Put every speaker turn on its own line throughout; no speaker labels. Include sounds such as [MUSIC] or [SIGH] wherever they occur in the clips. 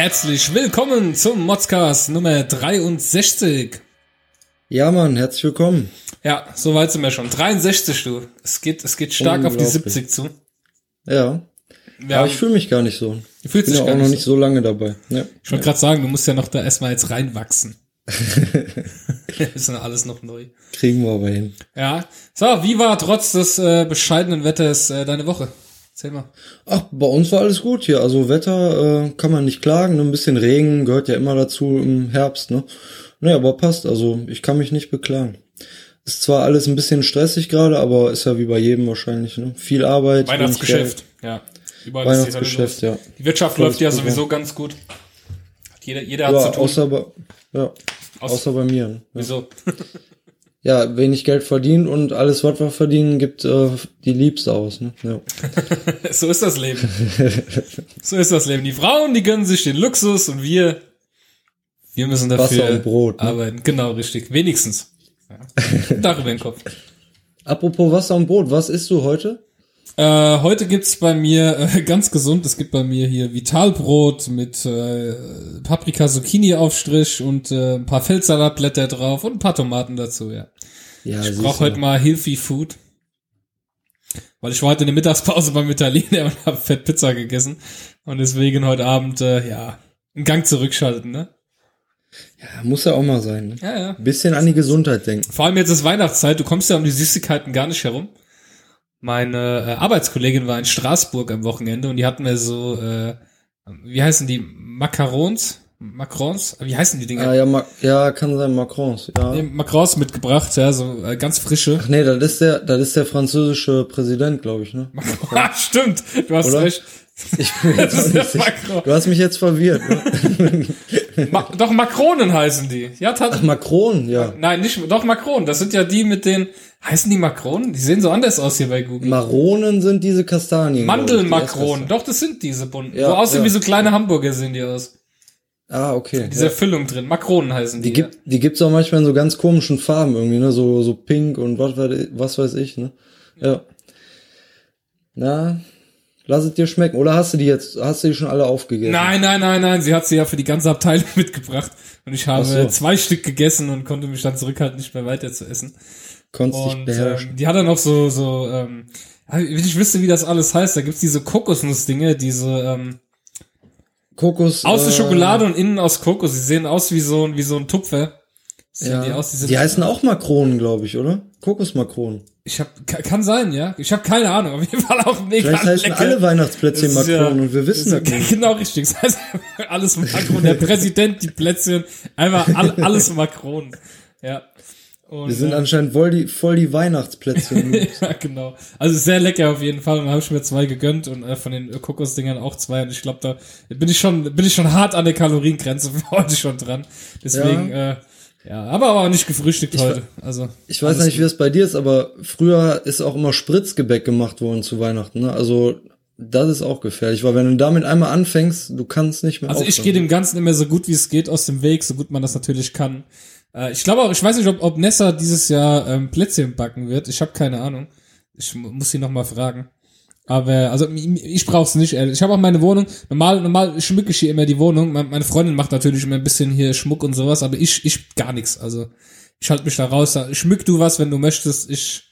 Herzlich willkommen zum Modscast Nummer 63.
Ja, Mann, herzlich willkommen.
Ja, so weit sind wir schon. 63, du. Es geht, es geht stark auf die 70 zu.
Ja.
Ja,
Aber ich fühle mich gar nicht so.
du fühlst
Bin
dich
ja auch noch
nicht so.
so lange dabei. Ja.
Ich wollte gerade sagen, du musst ja noch da erstmal jetzt reinwachsen. [LAUGHS] ist ja alles noch neu.
Kriegen wir aber hin.
Ja. So, wie war trotz des äh, bescheidenen Wetters äh, deine Woche? Erzähl mal.
Ach, bei uns war alles gut hier. Also Wetter äh, kann man nicht klagen. Nur ein bisschen Regen gehört ja immer dazu im Herbst, ne? Naja, aber passt. Also ich kann mich nicht beklagen. Ist zwar alles ein bisschen stressig gerade, aber ist ja wie bei jedem wahrscheinlich, ne? Viel Arbeit.
Weihnachtsgeschäft. Ja. Überall
Weihnachtsgeschäft, ja.
Die Wirtschaft
Volles
läuft ja sowieso ganz gut. Hat Jeder, jeder hat
Ja,
zu tun.
außer bei, ja,
Aus-
außer bei mir. Ne?
Wieso?
Ja, wenig Geld verdient und alles, was wir verdienen, gibt äh, die Liebste aus, ne? Ja. [LAUGHS]
So ist das Leben. so ist das Leben. Die Frauen, die gönnen sich den Luxus und wir, wir müssen dafür
Wasser und Brot, ne?
arbeiten. Genau, richtig. Wenigstens. Ja. Dach über den Kopf.
Apropos Wasser und Brot, was isst du heute?
Äh, heute gibt's bei mir äh, [LAUGHS] ganz gesund. Es gibt bei mir hier Vitalbrot mit äh, Paprika-Zucchini-Aufstrich und äh, ein paar Feldsalatblätter drauf und ein paar Tomaten dazu. Ja.
Ja,
Ich brauche heute mal Healthy Food. Weil ich war heute in der Mittagspause beim Italiener [LAUGHS] und habe Fett Pizza gegessen. Und deswegen heute Abend, äh, ja, einen Gang zurückschalten, ne?
Ja, muss ja auch mal sein. Ne?
Ja, ja.
Bisschen an die Gesundheit denken.
Vor allem jetzt ist Weihnachtszeit, du kommst ja um die Süßigkeiten gar nicht herum. Meine äh, Arbeitskollegin war in Straßburg am Wochenende und die hatten mir so, äh, wie heißen die, Macarons? Macrons? Wie heißen die Dinger?
Ah, ja, Ma ja, kann sein, Macrons. Ja.
Nee, Macrons mitgebracht, ja, so äh, ganz frische.
Ach nee, das ist der, das ist der französische Präsident, glaube ich, ne? [LAUGHS]
Ah, stimmt, du hast
Oder?
recht.
Ich bin [LAUGHS] jetzt
Das
auch
ist
nicht.
Macron.
Du hast mich jetzt verwirrt. Ne? [LAUGHS]
Ma doch Makronen heißen die. Ja, tat
Ach, Macron, ja.
Nein, nicht, doch Makronen. Das sind ja die mit den, heißen die Makronen? Die sehen so anders aus hier bei Google.
Maronen sind diese Kastanien.
Mandelmakronen. Doch, das sind diese bunten.
Ja,
so aussehen
ja.
wie so kleine Hamburger sehen die aus.
Ah, okay.
Diese
Ja.
Füllung drin. Makronen heißen die.
Die gibt, die gibt's auch manchmal in so ganz komischen Farben irgendwie, ne? So, so pink und was, weiß- was weiß ich, ne? Ja. Na, lass es dir schmecken. Oder hast du die jetzt, hast du die schon alle aufgegessen?
Nein, nein, nein, nein. Sie hat sie ja für die ganze Abteilung [LAUGHS] mitgebracht. Und ich habe
so.
zwei Stück gegessen und konnte mich dann zurückhalten, nicht mehr weiter zu essen.
Konntest dich
Und
beherrschen.
ähm, die hat dann noch so, so, ähm, ich wüsste, wie das alles heißt, da gibt's diese Kokosnussdinge, diese, ähm,
Kokos.
außen
äh,
Schokolade und innen aus Kokos. Sie sehen aus wie so ein, wie so ein Tupfer. Sehen
Ja.
die aus, die
die heißen auch Makronen, glaube ich, oder? Kokosmakronen.
Ich hab, ka- kann sein, ja. Ich habe keine Ahnung. Auf jeden Fall auch mega
Vielleicht heißen
lecker.
alle Weihnachtsplätzchen Makronen
ja-
und wir wissen das nicht. [LAUGHS]
Genau richtig. Das heißt [LAUGHS] alles Makron. Der Präsident, die Plätzchen, einfach all, [LAUGHS] alles Makron. Ja. Und,
Wir sind
äh,
anscheinend voll die, voll die Weihnachtsplätzchen.
ja, genau. Also sehr lecker auf jeden Fall. Und da habe ich mir zwei gegönnt und äh, von den äh, Kokosdingern auch zwei. Und ich glaube, da bin ich schon, bin ich schon hart an der Kaloriengrenze für heute schon dran. Deswegen, ja, äh, ja aber, auch nicht gefrühstückt heute. Also
Ich weiß nicht, wie das bei dir ist, aber früher ist auch immer Spritzgebäck gemacht worden zu Weihnachten. Ne? Also das ist auch gefährlich, weil wenn du damit einmal anfängst, du kannst nicht mehr
Also ich
aufhören.
gehe dem Ganzen immer so gut wie es geht aus dem Weg, so gut man das natürlich kann. Äh, ich glaube auch, ich weiß nicht, ob, ob Nessa dieses Jahr ähm, Plätzchen backen wird. Ich habe keine Ahnung. Ich mu- muss sie noch mal fragen. Aber also ich, brauch's nicht. Ehrlich. Ich habe auch meine Wohnung. Normal, normal schmücke ich hier immer die Wohnung. Me- Meine Freundin macht natürlich immer ein bisschen hier Schmuck und sowas, aber ich ich gar nichts. Also ich halte mich da raus. Schmück du was, wenn du möchtest. Ich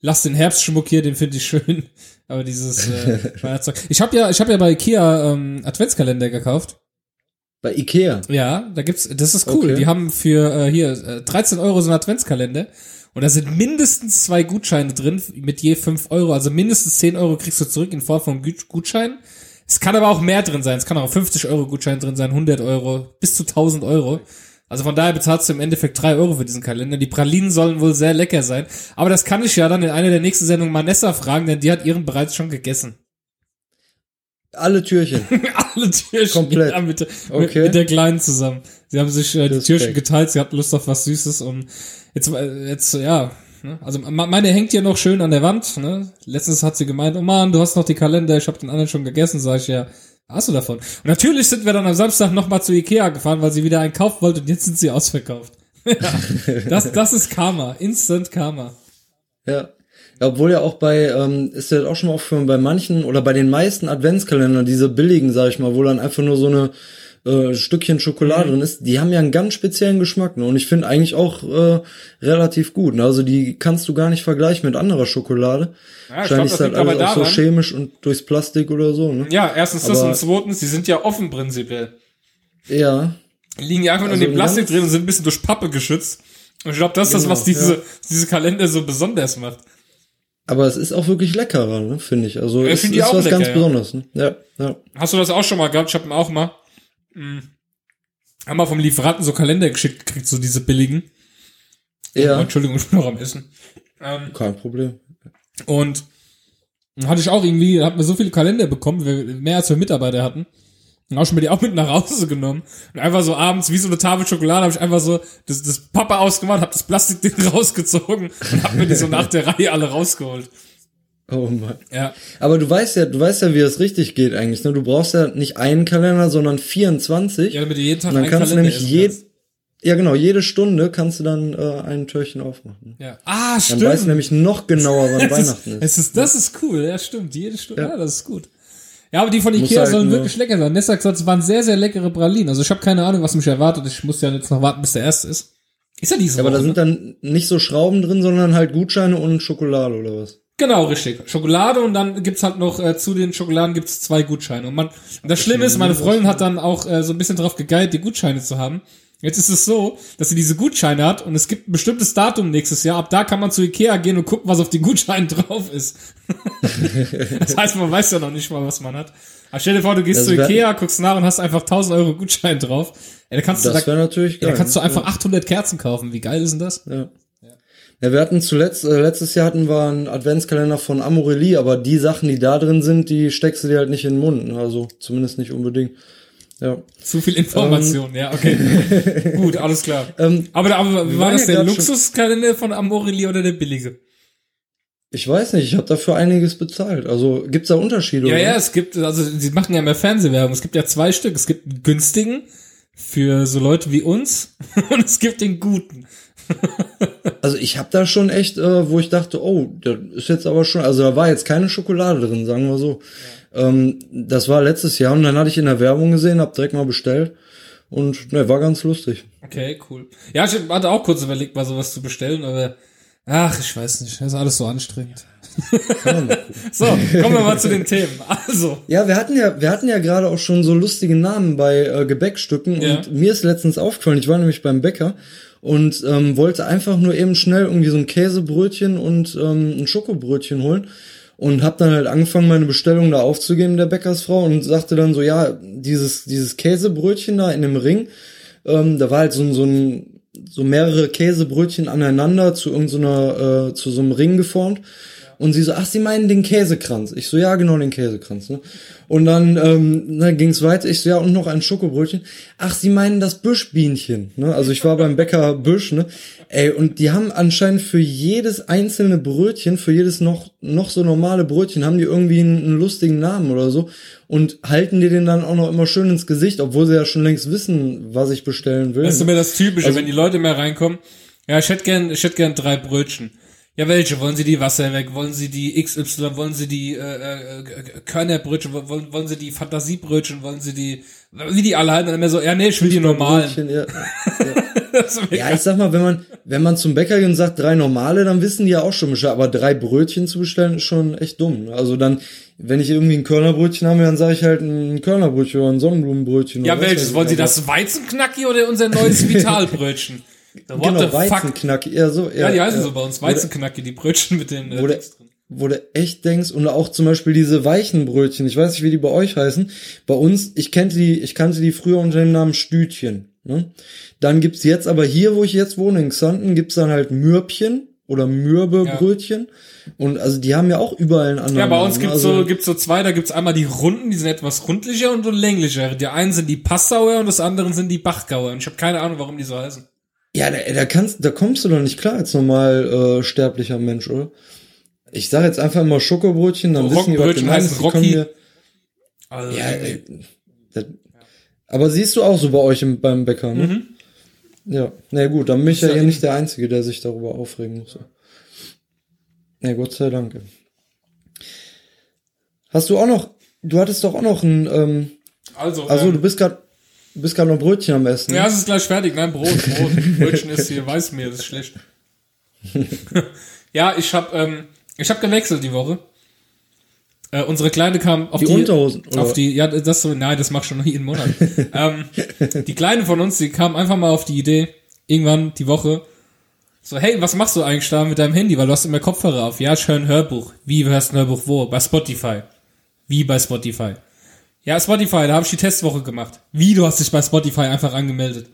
lass den Herbstschmuck hier, den finde ich [LAUGHS] schön. Aber dieses äh, [LAUGHS] Weihnachtszeug. Ich habe ja, ich habe ja bei Ikea ähm, Adventskalender gekauft.
Bei Ikea.
Ja, da gibt's, das ist cool.
Okay.
Die haben für äh, hier äh, 13 Euro so einen Adventskalender und da sind mindestens zwei Gutscheine drin mit je 5 Euro. Also mindestens 10 Euro kriegst du zurück in Form von Gut- Gutschein. Es kann aber auch mehr drin sein. Es kann auch 50 Euro Gutschein drin sein, 100 Euro, bis zu 1000 Euro. Also von daher bezahlst du im Endeffekt 3 Euro für diesen Kalender. Die Pralinen sollen wohl sehr lecker sein. Aber das kann ich ja dann in einer der nächsten Sendungen Manessa fragen, denn die hat ihren bereits schon gegessen.
Alle Türchen. [LAUGHS]
Alle Türchen
Komplett.
Ja, mit, mit,
Okay.
mit der Kleinen zusammen. Sie haben sich äh, die
Respekt.
Türchen geteilt, sie hatten Lust auf was Süßes und jetzt, äh, jetzt ja, ne? also meine hängt hier noch schön an der Wand. Ne? Letztens hat sie gemeint, oh Mann, du hast noch die Kalender, ich habe den anderen schon gegessen, sag ich ja. Hast du davon? Und natürlich sind wir dann am Samstag nochmal zu Ikea gefahren, weil sie wieder einen kaufen wollte und jetzt sind sie ausverkauft. [LAUGHS] ja, das, das ist Karma, Instant Karma.
Ja. Obwohl ja auch bei, ähm, ist ja auch schon mal aufgefallen, bei manchen oder bei den meisten Adventskalendern, diese billigen, sag ich mal, wo dann einfach nur so eine äh, Stückchen Schokolade
Mhm.
drin ist, die haben ja einen ganz speziellen Geschmack. Ne? Und ich finde eigentlich auch äh, relativ gut. Ne? Also die kannst du gar nicht vergleichen mit anderer Schokolade.
Ja,
Wahrscheinlich
das
ist halt alles auch so chemisch und durchs Plastik oder so. Ne?
Ja, erstens das
Aber-
und zweitens, die sind ja offen prinzipiell.
Ja.
Die liegen ja einfach nur
Also
in dem Plastik
ganz-
drin und sind ein bisschen durch Pappe geschützt. Und ich glaube, das ist das,
Genau,
was diese,
ja.
diese Kalender so besonders macht.
Aber es ist auch wirklich leckerer, ne? finde ich. Also
Ja,
es
find
ist was
lecker,
ganz
ja.
Besonderes. Ne? Ja, ja.
Hast du das auch schon mal gehabt? Ich habe auch mal, mh, haben wir vom Lieferanten so Kalender geschickt gekriegt, so diese billigen. Oh,
Ja,
Entschuldigung, ich bin noch am Essen. Ähm,
kein Problem.
und dann hatte ich auch irgendwie, hatten wir so viele Kalender bekommen, wir, mehr als wir Mitarbeiter hatten. Und auch schon mir die auch mit nach Hause genommen. Und einfach so abends, wie so eine Tafel Schokolade, habe ich einfach so das, das Pappe ausgemacht, habe das Plastikding [LAUGHS] rausgezogen und hab mir die so nach der Reihe alle rausgeholt.
Oh Mann.
Ja.
Aber du weißt ja, du weißt ja, wie es richtig geht eigentlich. Ne? Du brauchst ja nicht einen Kalender, sondern 24.
Ja, damit du jeden Tag
und dann
einen
kannst du
Kalender
nämlich
essen
je,
kannst.
ja genau, jede Stunde kannst du dann äh, ein Türchen aufmachen.
Ja. Ah,
Dann
stimmt.
weißt du nämlich noch genauer, wann [LAUGHS] Weihnachten
ist,
ist.
es ist, das ist cool, ja, stimmt. Jede Stunde, ja,
Ja.
das ist gut. Ja, aber die von Ikea
halt
sollen
nur-
wirklich lecker sein. Nessa hat gesagt, es waren sehr, sehr leckere Pralinen. Also ich habe keine Ahnung, was mich erwartet. Ich muss ja jetzt noch warten, bis der erste ist. Ist ja diese
Ja, aber da sind
ne?
dann nicht so Schrauben drin, sondern halt Gutscheine und Schokolade oder was?
Genau, richtig. Schokolade und dann gibt's halt noch, äh, zu den Schokoladen gibt's zwei Gutscheine. Und man, das Schlimme ist, meine Freundin hat dann auch äh, so ein bisschen drauf gegeilt, die Gutscheine zu haben. Jetzt ist es so, dass sie diese Gutscheine hat und es gibt ein bestimmtes Datum nächstes Jahr. Ab da kann man zu Ikea gehen und gucken, was auf die Gutscheine [LAUGHS] drauf ist. [LAUGHS] das heißt, man weiß ja noch nicht mal, was man hat. Aber stell dir vor, du gehst
Das
zu Ikea, guckst nach und hast einfach 1000 Euro Gutschein drauf. Ja, da kannst du,
Das
da,
wäre natürlich
ja,
geil.
da kannst du einfach 800 Kerzen kaufen. Wie geil ist denn das?
Ja. Ja, wir hatten zuletzt, äh, letztes Jahr hatten wir einen Adventskalender von Amorelie, aber die Sachen, die da drin sind, die steckst du dir halt nicht in den Mund. ne? Also zumindest nicht unbedingt. Ja.
Zu viel Information, ja, okay. [LAUGHS] Gut, alles klar.
Ähm,
Aber, aber war das
ja
der Luxuskalender von Amorelie oder der billige?
ich weiß nicht, ich habe dafür einiges bezahlt. Also gibt's da Unterschiede?
Ja,
oder?
ja, es gibt, also sie machen ja mehr Fernsehwerbung. Es gibt ja zwei Stück. Es gibt einen günstigen für so Leute wie uns [LAUGHS] und es gibt den guten. [LAUGHS]
Also ich habe da schon echt, äh, wo ich dachte, oh, da ist jetzt aber schon, also da war jetzt keine Schokolade drin, sagen wir so. Ähm, das war letztes Jahr und dann hatte ich in der Werbung gesehen, hab direkt mal bestellt und ne, war ganz lustig.
Okay, cool. Ja, ich hatte auch kurz überlegt, mal sowas zu bestellen, aber ach, ich weiß nicht. Das ist alles so anstrengend. [LAUGHS] so, kommen wir mal zu den Themen. Also,
Ja, wir hatten ja, wir hatten ja gerade auch schon so lustige Namen bei äh, Gebäckstücken
Ja.
und mir ist letztens aufgefallen, ich war nämlich beim Bäcker und ähm, wollte einfach nur eben schnell irgendwie so ein Käsebrötchen und ähm, ein Schokobrötchen holen und habe dann halt angefangen, meine Bestellung da aufzugeben der Bäckersfrau und sagte dann so, ja, dieses dieses Käsebrötchen da in dem Ring, ähm, da war halt so, so ein so mehrere Käsebrötchen aneinander zu irgendeiner äh, zu so einem Ring geformt. Und sie so, ach, sie meinen den Käsekranz. Ich so, ja, genau, den Käsekranz. Ne? Und dann, ähm, dann ging es weiter. Ich so, ja, und noch ein Schokobrötchen. Ach, sie meinen das Büschbienchen. Ne? Also ich war beim Bäcker Büsch. Ne? Ey, und die haben anscheinend für jedes einzelne Brötchen, für jedes noch, noch so normale Brötchen, haben die irgendwie einen, einen lustigen Namen oder so. Und halten dir den dann auch noch immer schön ins Gesicht, obwohl sie ja schon längst wissen, was ich bestellen will.
das ist immer das Typische,
Also-
wenn die Leute mehr reinkommen. Ja, ich hätte gern, ich hätte gern drei Brötchen. Ja, welche? Wollen Sie die Wasser weg? Wollen Sie die XY? Wollen Sie die äh, äh, Körnerbrötchen? Wollen, wollen Sie die Fantasiebrötchen? Wollen Sie die, wie die alle halten? Und immer so, ja, nee, ich will die normalen.
Ja. [LAUGHS]
Ist
Ja, ich sag mal, wenn man, wenn man zum Bäcker geht und sagt drei normale, dann wissen die ja auch schon Bescheid. Aber drei Brötchen zu bestellen ist schon echt dumm. ne? Also dann, wenn ich irgendwie ein Körnerbrötchen habe, dann sage ich halt ein Körnerbrötchen oder ein Sonnenblumenbrötchen.
Ja, welches? Wollen Sie das Weizenknacki oder unser neues [LAUGHS] Vitalbrötchen? What
Genau,
the fuck?
Weizenknack. Ja, so, ja,
Ja, die heißen
ja.
so bei uns. Weizenknacki, die Brötchen mit den äh,
Wo du, wo du echt denkst, und auch zum Beispiel diese weichen Brötchen, ich weiß nicht, wie die bei euch heißen. Bei uns, ich kannte die, ich kannte die früher unter dem Namen Stütchen. Ne? Dann gibt's jetzt aber hier, wo ich jetzt wohne, in Xanten, gibt's dann halt Mürbchen oder Mürbebrötchen. Und also die haben ja auch überall einen anderen
Ja, bei uns
Namen.
gibt's
also,
so, gibt's so zwei, da gibt's einmal die Runden, die sind etwas rundlicher und so länglicher. Die einen sind die Passauer und das andere sind die Bachgauer. Und ich habe keine Ahnung, warum die so heißen.
Ja, da, da kannst, da kommst du doch nicht klar als normal äh, sterblicher Mensch, oder? Ich sage jetzt einfach immer Schokobrötchen, dann wissen die, was Die können
Rocky.
mir-
Also,
Ja, ey, das, aber siehst du auch so bei euch im, beim Bäcker, ne?
Mhm.
Ja, na gut, dann bin ich ja hier nicht der Einzige, der sich darüber aufregen muss. Na Gott sei Dank. Hast du auch noch, du hattest doch auch noch ein, ähm,
also,
also
ähm,
du bist grad, Du bist gerade noch Brötchen am Essen.
Ja, es ist gleich fertig. Nein, Brot, Brot. Brötchen ist hier Weißmehl, das ist schlecht. [LAUGHS] ja, ich hab, ähm, ich hab gewechselt die Woche. Äh, unsere Kleine kam auf
Die
die,
Unterhosen, oder?
auf die, ja, das so, nein, das mach ich schon jeden Monat. [LAUGHS] ähm, die Kleine von uns, die kam einfach mal auf die Idee, irgendwann die Woche, so, hey, was machst du eigentlich da mit deinem Handy? Weil du hast immer Kopfhörer auf. Ja, ich höre ein Hörbuch. Wie, du hörst ein Hörbuch wo? Bei Spotify. Wie bei Spotify? Ja, Spotify, da habe ich die Testwoche gemacht. Wie, du hast dich bei Spotify einfach angemeldet?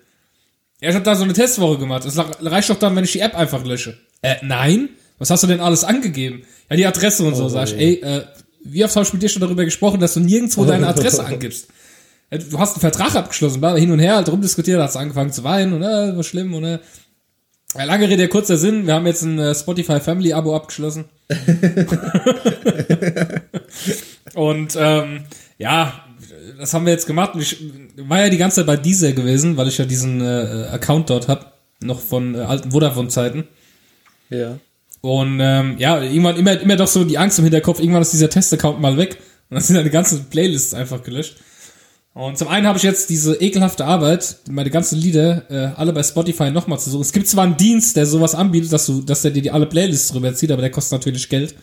Ja, ich habe da so eine Testwoche gemacht. Es reicht doch dann, wenn ich die App einfach lösche. Äh, nein? Was hast du denn alles angegeben? Ja, die Adresse und so.
Oh,
Sag ich, ey, äh, wie oft habe ich mit dir schon darüber gesprochen, dass du nirgendwo deine Adresse [LAUGHS] angibst? Äh, Du hast einen Vertrag abgeschlossen, bla, hin und her, halt rumdiskutiert, hast angefangen zu weinen und äh, war schlimm und äh. Lange Rede, kurzer Sinn, wir haben jetzt ein äh, Spotify Family Abo abgeschlossen. [LAUGHS] [LAUGHS] und ähm, ja, das haben wir jetzt gemacht. Ich war ja die ganze Zeit bei dieser gewesen, weil ich ja diesen äh, Account dort hab, noch von äh, alten Vodafone-Zeiten.
Ja.
Und ähm, ja, irgendwann immer, immer doch so die Angst im Hinterkopf, irgendwann ist dieser Test-Account mal weg und dann sind deine ganzen Playlists einfach gelöscht. Und zum einen habe ich jetzt diese ekelhafte Arbeit, meine ganzen Lieder äh, alle bei Spotify nochmal zu suchen. Es gibt zwar einen Dienst, der sowas anbietet, dass du, dass der dir die alle Playlists drüber zieht, aber der kostet natürlich Geld.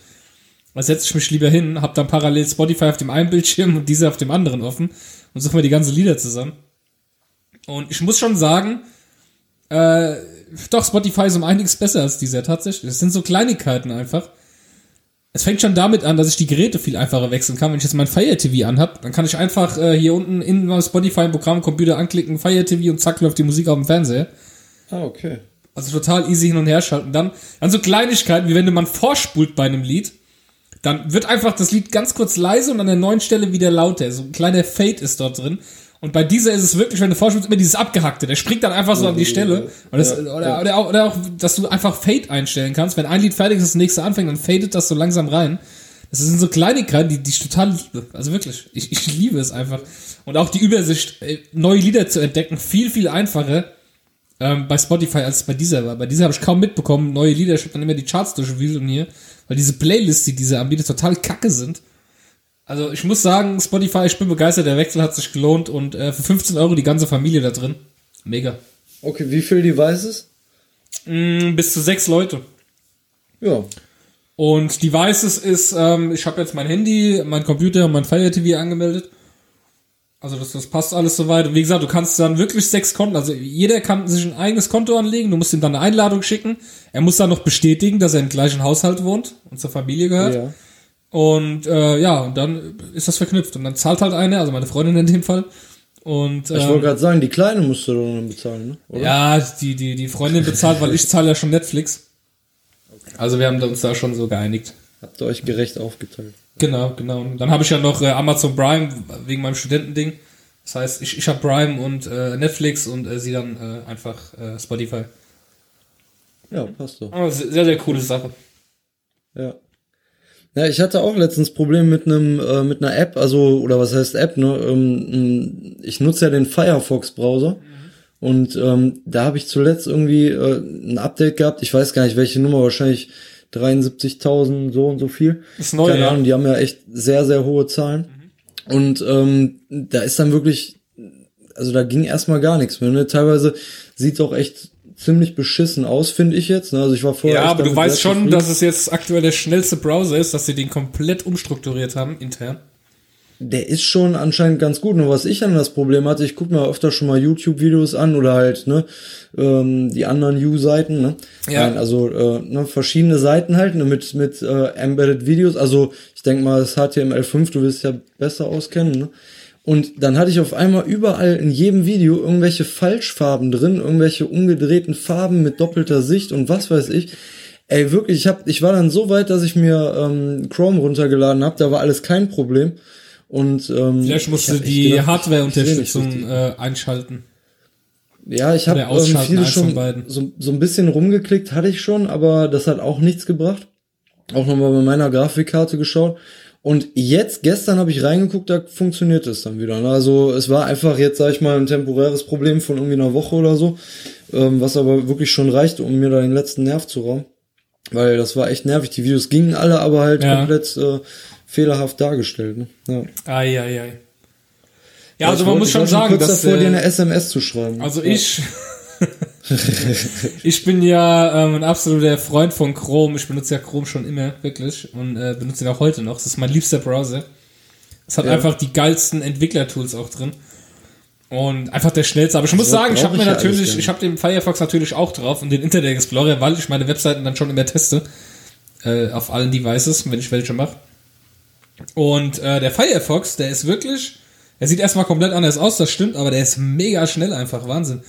Setze ich mich lieber hin, hab dann parallel Spotify auf dem einen Bildschirm und diese auf dem anderen offen und suche mir die ganzen Lieder zusammen. Und ich muss schon sagen, äh, doch, Spotify ist um einiges besser als dieser tatsächlich. Das sind so Kleinigkeiten einfach. Es fängt schon damit an, dass ich die Geräte viel einfacher wechseln kann. Wenn ich jetzt mein Fire TV anhab, dann kann ich einfach äh, hier unten in meinem Spotify im Programm Computer anklicken, Fire TV und zack läuft die Musik auf dem Fernseher.
Ah, okay.
Also total easy hin und her schalten. Dann, dann so Kleinigkeiten, wie wenn man vorspult bei einem Lied, dann wird einfach das Lied ganz kurz leise und an der neuen Stelle wieder lauter. So ein kleiner Fade ist dort drin. Und bei dieser ist es wirklich, wenn du vorspulst, immer dieses Abgehackte. Der springt dann einfach so an die Stelle. Das,
Ja,
oder, oder, auch, oder auch, dass du einfach Fade einstellen kannst. Wenn ein Lied fertig ist, das nächste anfängt, dann fadet das so langsam rein. Das sind so Kleinigkeiten, die, die ich total liebe. Also wirklich, ich, ich liebe es einfach. Und auch die Übersicht, äh, neue Lieder zu entdecken, viel, viel einfacher ähm, bei Spotify als es bei dieser war. Bei dieser habe ich kaum mitbekommen, neue Lieder, ich habe dann immer die Charts durchgewühlt und hier, weil diese Playlists, die diese anbietet, total kacke sind. Also ich muss sagen, Spotify, ich bin begeistert, der Wechsel hat sich gelohnt und äh, für 15 Euro die ganze Familie da drin. Mega.
Okay, wie viele Devices?
Mm, bis zu sechs Leute.
Ja.
Und Devices ist, ähm, ich habe jetzt mein Handy, mein Computer und mein Fire TV angemeldet. Also das, das passt alles soweit. Und wie gesagt, du kannst dann wirklich sechs Konten, also jeder kann sich ein eigenes Konto anlegen, du musst ihm dann eine Einladung schicken. Er muss dann noch bestätigen, dass er im gleichen Haushalt wohnt und zur Familie gehört.
Ja.
Und äh, ja, und dann ist das verknüpft. Und dann zahlt halt einer, also meine Freundin in dem Fall. Und
Ich
ähm,
wollte gerade sagen, die Kleine musst du dann bezahlen, ne? Oder?
ja, die, die, die Freundin bezahlt, weil ich zahle ja schon Netflix. Also wir haben uns da schon so geeinigt.
Habt ihr euch gerecht aufgeteilt.
Genau, genau. Und dann habe ich ja noch äh, Amazon Prime wegen meinem Studentending. Das heißt, ich, ich habe Prime und äh, Netflix und äh, sie dann äh, einfach äh, Spotify.
Ja, passt doch.
Oh, sehr, sehr coole Sache.
Ja. Ja, ich hatte auch letztens Problem mit einem äh, mit einer App, also oder was heißt App, ne? Ähm, ich nutze ja den Firefox Browser und ähm, da habe ich zuletzt irgendwie äh, ein Update gehabt. Ich weiß gar nicht welche Nummer, wahrscheinlich 73.000 so und so viel.
Ist neu,
Keine
ja.
Ahnung, die haben ja echt sehr sehr hohe Zahlen und ähm, da ist dann wirklich, also da ging erstmal gar nichts mehr. Ne? Teilweise sieht auch echt ziemlich beschissen aus, finde ich jetzt. Ne? Also ich war vorher.
Ja, aber du weißt schon, dass es jetzt aktuell der schnellste Browser ist, dass sie den komplett umstrukturiert haben, intern.
Der ist schon anscheinend ganz gut. Nur was ich an das Problem hatte, ich gucke mir öfter schon mal YouTube-Videos an oder halt, ne, ähm, die anderen U-Seiten, ne?
Ja.
Nein, also äh, ne, verschiedene Seiten halt, ne, mit, mit äh, Embedded Videos. Also ich denke mal, das HTML5, du wirst ja besser auskennen, ne? Und dann hatte ich auf einmal überall in jedem Video irgendwelche Falschfarben drin, irgendwelche umgedrehten Farben mit doppelter Sicht und was weiß ich. Ey, wirklich, ich hab, ich war dann so weit, dass ich mir ähm, Chrome runtergeladen habe, da war alles kein Problem. Und ähm,
Vielleicht musst
ich
du die
gedacht,
Hardware-Unterstützung äh, einschalten.
Ja, ich habe ähm, viele schon
beiden.
so, so ein bisschen rumgeklickt, hatte ich schon, aber das hat auch nichts gebracht. Auch nochmal bei meiner Grafikkarte geschaut. Und jetzt, gestern habe ich reingeguckt, da funktioniert es dann wieder. ne? Also es war einfach jetzt, sag ich mal, ein temporäres Problem von irgendwie einer Woche oder so, ähm, was aber wirklich schon reicht, um mir da den letzten Nerv zu rauben. Weil das war echt nervig. Die Videos gingen alle, aber halt
Ja.
komplett äh, fehlerhaft dargestellt. Ne? Ja.
Ei, ei, ei. Ja, also man muss schon sagen,
kurz
dass
davor, dir
äh,
eine SMS zu schreiben.
Also ich, [LAUGHS] ich bin ja ähm, ein absoluter Freund von Chrome. Ich benutze ja Chrome schon immer, wirklich. Und äh, benutze ihn auch heute noch. Das ist mein liebster Browser. Es hat
Ja.
einfach die geilsten Entwicklertools auch drin. Und einfach der schnellste. Aber ich muss
So
sagen, ich habe mir
ich ja
natürlich, ich habe den Firefox natürlich auch drauf und den Internet Explorer, weil ich meine Webseiten dann schon immer teste. Äh, auf allen Devices, wenn ich welche mache. Und äh, der Firefox, der ist wirklich, er sieht erstmal komplett anders aus, das stimmt, aber der ist mega schnell einfach, Wahnsinn.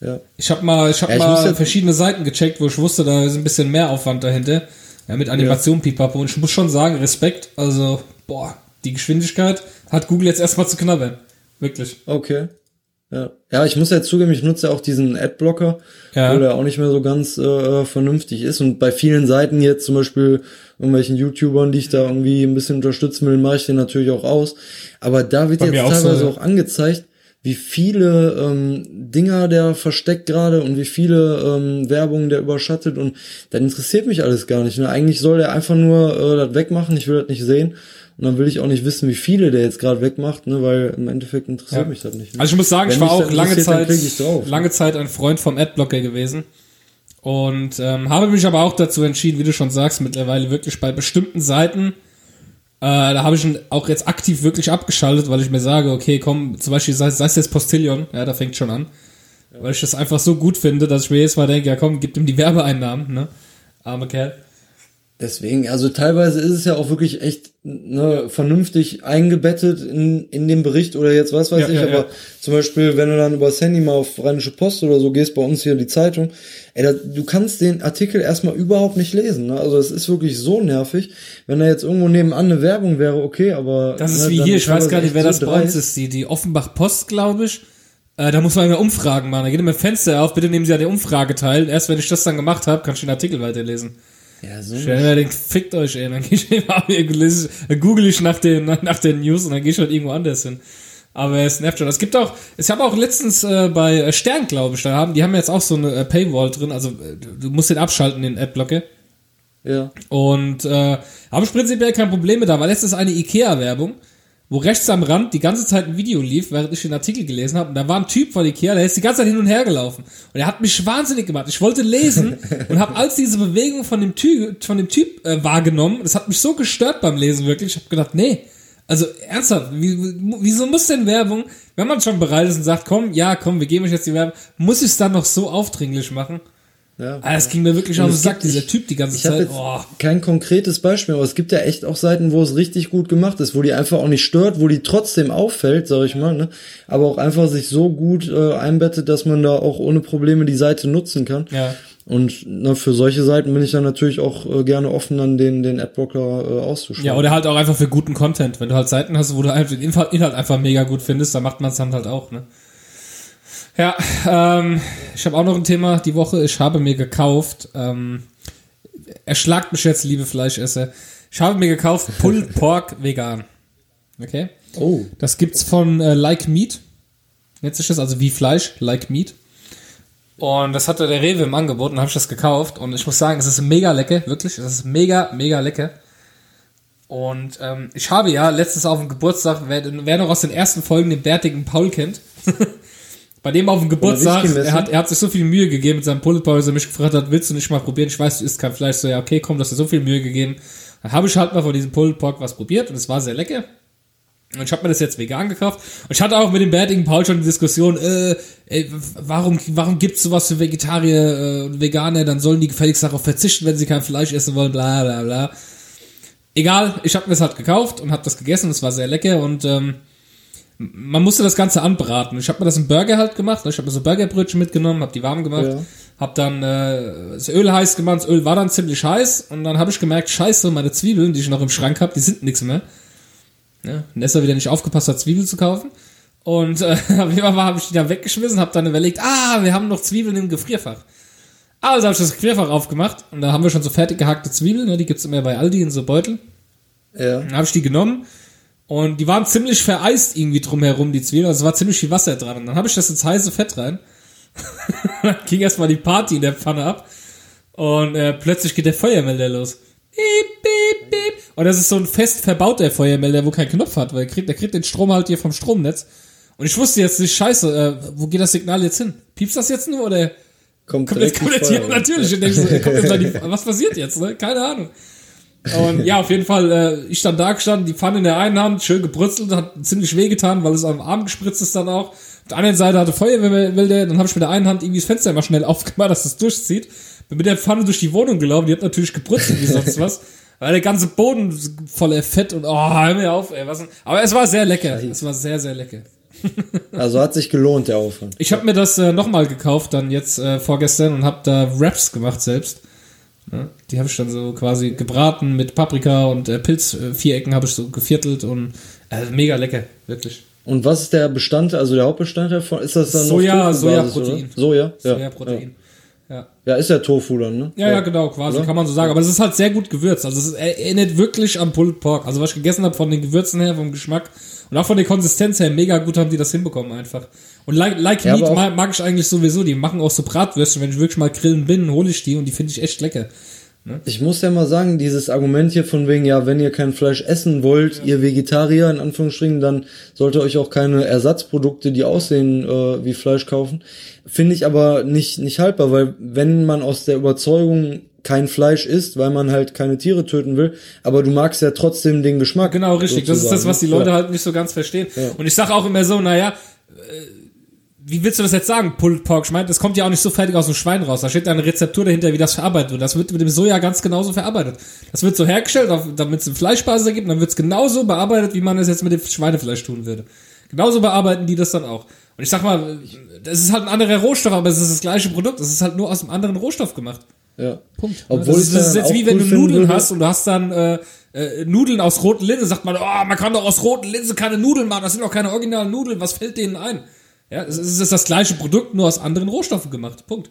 ja.
Ich habe mal, ich hab
Ja, ich
mal verschiedene Seiten gecheckt, wo ich wusste, da ist ein bisschen mehr Aufwand dahinter. Ja, mit Animation, Pipapo. Und ich muss schon sagen, Respekt. Also, boah, die Geschwindigkeit hat Google jetzt erstmal zu knabbern. Wirklich.
Okay. Ja. ja, ich muss ja zugeben, ich nutze ja auch diesen Adblocker,
Ja.
wo der auch nicht mehr so ganz äh, vernünftig ist. Und bei vielen Seiten jetzt, zum Beispiel irgendwelchen YouTubern, die ich da irgendwie ein bisschen unterstützen will, mache ich den natürlich auch aus. Aber da wird
Bei
jetzt
mir auch so,
teilweise
ja.
auch angezeigt, wie viele ähm, Dinger der versteckt gerade und wie viele ähm, Werbungen der überschattet und dann interessiert mich alles gar nicht. Ne? Eigentlich soll der einfach nur äh, das wegmachen, ich will das nicht sehen. Und dann will ich auch nicht wissen, wie viele der jetzt gerade wegmacht, ne? weil im Endeffekt interessiert
Ja.
mich das nicht. Ne?
Also ich muss sagen,
Wenn
ich war auch lange Zeit,
drauf.
lange Zeit ein Freund vom Adblocker gewesen. Und ähm, habe mich aber auch dazu entschieden, wie du schon sagst, mittlerweile wirklich bei bestimmten Seiten, äh, da habe ich ihn auch jetzt aktiv wirklich abgeschaltet, weil ich mir sage, okay, komm, zum Beispiel sei, sei es jetzt Postillion, ja, da fängt schon an. Weil ich das einfach so gut finde, dass ich mir jetzt mal denke, ja komm, gib ihm die Werbeeinnahmen, ne? Arme Kerl.
Deswegen, also teilweise ist es ja auch wirklich echt ne, vernünftig eingebettet in, in dem Bericht oder jetzt was weiß
Ja,
ich,
ja,
aber
ja.
zum Beispiel, wenn du dann über das Handy mal auf Rheinische Post oder so gehst, bei uns hier die Zeitung, ey, da, du kannst den Artikel erstmal überhaupt nicht lesen. Ne? Also es ist wirklich so nervig. Wenn da jetzt irgendwo nebenan eine Werbung wäre, okay, aber.
Das ist
ne,
wie hier, ich weiß gar nicht, wer
so
das bei uns ist, die, die Offenbach Post, glaube ich. Äh, da muss man immer Umfragen machen. Da geht immer ein Fenster auf, bitte nehmen Sie an der Umfrage teil. Erst wenn ich das dann gemacht habe, kann ich den Artikel weiterlesen.
Ja, so.
Denkt, fickt euch, ey. Dann gehe ich dann google ich nach den, nach den News und dann gehe ich halt irgendwo anders hin. Aber schon. Es gibt auch, ich habe auch letztens äh, bei äh, Stern, glaube ich, da haben, die haben jetzt auch so eine äh, Paywall drin, also äh, du musst den abschalten, den Adblocker.
Ja.
Und äh, habe ich prinzipiell kein Problem mit da, weil letztens eine Ikea-Werbung, wo rechts am Rand die ganze Zeit ein Video lief, während ich den Artikel gelesen habe. Und da war ein Typ von Ikea, der ist die ganze Zeit hin und her gelaufen. Und er hat mich wahnsinnig gemacht. Ich wollte lesen [LAUGHS] und habe als diese Bewegung von dem Typ, von dem Typ äh, wahrgenommen. Das hat mich so gestört beim Lesen wirklich. Ich habe gedacht, nee. Also ernsthaft, wie, wie- wieso muss denn Werbung, wenn man schon bereit ist und sagt, komm, ja, komm, wir geben euch jetzt die Werbung, muss ich es dann noch so aufdringlich machen?
Ja.
Ah, das ging mir wirklich
Und
auf den Sack, dieser Typ die ganze
Ich
Zeit.
jetzt
Oh.
kein konkretes Beispiel, aber es gibt ja echt auch Seiten, wo es richtig gut gemacht ist, wo die einfach auch nicht stört, wo die trotzdem auffällt, sag ich mal, ne? aber auch einfach sich so gut äh, einbettet, dass man da auch ohne Probleme die Seite nutzen kann.
Ja.
Und ne, für solche Seiten bin ich dann natürlich auch äh, gerne offen, dann den, den Adblocker äh, auszuschalten.
Ja, oder halt auch einfach für guten Content. Wenn du halt Seiten hast, wo du halt den Inhalt, Inhalt einfach mega gut findest, dann macht man es dann halt auch, ne? Ja, ähm, ich habe auch noch ein Thema die Woche. Ich habe mir gekauft, ähm, erschlagt mich jetzt, liebe Fleischesser. Ich habe mir gekauft [LAUGHS] Pulled Pork Vegan. Okay?
Oh,
Das gibt's von äh, Like Meat. Nennt sich das, also wie Fleisch, Like Meat. Und das hatte der Rewe im Angebot und habe ich das gekauft. Und ich muss sagen, es ist mega lecker, wirklich. Es ist mega, mega lecker. Und ähm, ich habe ja letztens auf dem Geburtstag, wer, wer noch aus den ersten Folgen den bärtigen Paul kennt, [LAUGHS] bei dem auf dem Geburtstag, er hat, er hat sich so viel Mühe gegeben mit seinem Pulled Pork, dass er mich gefragt hat, willst du nicht mal probieren? Ich weiß, du isst kein Fleisch. So, ja, okay, komm, du hast dir so viel Mühe gegeben. Dann habe ich halt mal von diesem Pulled Pork was probiert und es war sehr lecker. Und ich habe mir das jetzt vegan gekauft. Und ich hatte auch mit dem bärtigen Paul schon die Diskussion, äh, ey, warum, warum gibt's sowas für Vegetarier äh, und Veganer? Dann sollen die gefälligst darauf verzichten, wenn sie kein Fleisch essen wollen, bla bla bla. Egal, ich habe mir das halt gekauft und habe das gegessen. Es war sehr lecker und ähm, man musste das Ganze anbraten. Ich habe mir das im Burger halt gemacht. ne? Ich habe mir so Burgerbrötchen mitgenommen, habe die warm gemacht,
Ja.
habe dann äh, das Öl heiß gemacht. Das Öl war dann ziemlich heiß und dann habe ich gemerkt, scheiße, meine Zwiebeln, die ich noch im Schrank habe, die sind nichts mehr. Ja, Nessa wieder nicht aufgepasst hat, Zwiebeln zu kaufen. Und äh, [LAUGHS] auf jeden Fall habe ich die dann weggeschmissen, habe dann überlegt, ah, wir haben noch Zwiebeln im Gefrierfach. Also habe ich das Gefrierfach aufgemacht und da haben wir schon so fertig gehackte Zwiebeln, ne, die gibt's immer bei Aldi in so Beutel.
ja.
Dann habe ich die genommen und die waren ziemlich vereist irgendwie drumherum, die Zwiebeln. Also es war ziemlich viel Wasser dran. Und dann habe ich das ins heiße Fett rein. [LAUGHS] dann ging erstmal die Party in der Pfanne ab. Und äh, plötzlich geht der Feuermelder los. Piep, piep, piep. Und das ist so ein fest verbauter Feuermelder, wo kein Knopf hat, weil der kriegt, der kriegt den Strom halt hier vom Stromnetz. Und ich wusste jetzt nicht, scheiße, äh, wo geht das Signal jetzt hin? Piepst das jetzt nur oder
Kommt,
kommt jetzt, kommt jetzt hier? Natürlich. Und denkst, so, kommt jetzt die, [LAUGHS] was passiert jetzt? Ne? Keine Ahnung. Und [LAUGHS] ja, auf jeden Fall, äh, ich stand da gestanden, die Pfanne in der einen Hand, schön gebrützelt, hat ziemlich weh getan, weil es am Arm gespritzt ist dann auch. Auf der anderen Seite hatte Feuerwehrwälder, dann habe ich mit der einen Hand irgendwie das Fenster immer schnell [LAUGHS] aufgemacht, dass das durchzieht. Bin mit der Pfanne durch die Wohnung gelaufen, die hat natürlich gebrützelt wie sonst was. [LAUGHS] Weil der ganze Boden voller Fett und oh, hör mir auf, ey. Was denn? Aber es war sehr lecker. Es war sehr, sehr lecker.
Also hat sich gelohnt, der Aufwand.
Ich habe mir das äh, nochmal gekauft, dann jetzt äh, vorgestern und habe da Wraps gemacht selbst. Ja, die habe ich dann so quasi gebraten mit Paprika und äh, Pilzvierecken habe ich so geviertelt und äh, mega lecker, wirklich.
Und was ist der Bestandteil, also der Hauptbestandteil von, ist das dann
Soja, Sojaprotein.
Soja? Ja.
Sojaprotein. Ja.
Ja, ist ja Tofu dann, ne?
Ja, ja, genau, quasi,
Oder?
kann man so sagen. Aber es ist halt sehr gut gewürzt. Also es erinnert wirklich an Pulled Pork. Also was ich gegessen habe von den Gewürzen her, vom Geschmack und auch von der Konsistenz her, mega gut haben die das hinbekommen einfach. Und Like, like
Ja,
Meat mag ich eigentlich sowieso. Die machen auch so Bratwürste. Wenn ich wirklich mal grillen bin, hole ich die und die finde ich echt lecker.
Ich muss ja mal sagen, dieses Argument hier von wegen, ja, wenn ihr kein Fleisch essen wollt, ihr Vegetarier in Anführungsstrichen, dann sollt ihr euch auch keine Ersatzprodukte, die aussehen äh, wie Fleisch kaufen. Finde ich aber nicht, nicht haltbar, weil wenn man aus der Überzeugung kein Fleisch isst, weil man halt keine Tiere töten will, aber du magst ja trotzdem den Geschmack.
Genau, richtig. Das ist das, was die
sozusagen.
Leute halt nicht so ganz verstehen.
Ja.
Und ich sage auch immer so, naja, äh, wie willst du das jetzt sagen, Pulled Pork? Ich meine, das kommt ja auch nicht so fertig aus dem Schwein raus. Da steht eine Rezeptur dahinter, wie das verarbeitet wird. Das wird mit dem Soja ganz genauso verarbeitet. Das wird so hergestellt, damit es eine Fleischbasis ergibt, und dann wird es genauso bearbeitet, wie man es jetzt mit dem Schweinefleisch tun würde. Genauso bearbeiten die das dann auch. Und ich sag mal, das ist halt ein anderer Rohstoff, aber es ist das gleiche Produkt. Es ist halt nur aus einem anderen Rohstoff gemacht.
Ja.
Punkt.
Obwohl
das
ich
ist, das ist jetzt wie wenn
cool
du Nudeln
würde-
hast und du hast dann äh, äh, Nudeln aus roten Linsen, sagt man, oh, man kann doch aus roten Linsen keine Nudeln machen, das sind doch keine originalen Nudeln, was fällt denen ein? Ja, es ist, das gleiche Produkt, nur aus anderen Rohstoffen gemacht. Punkt.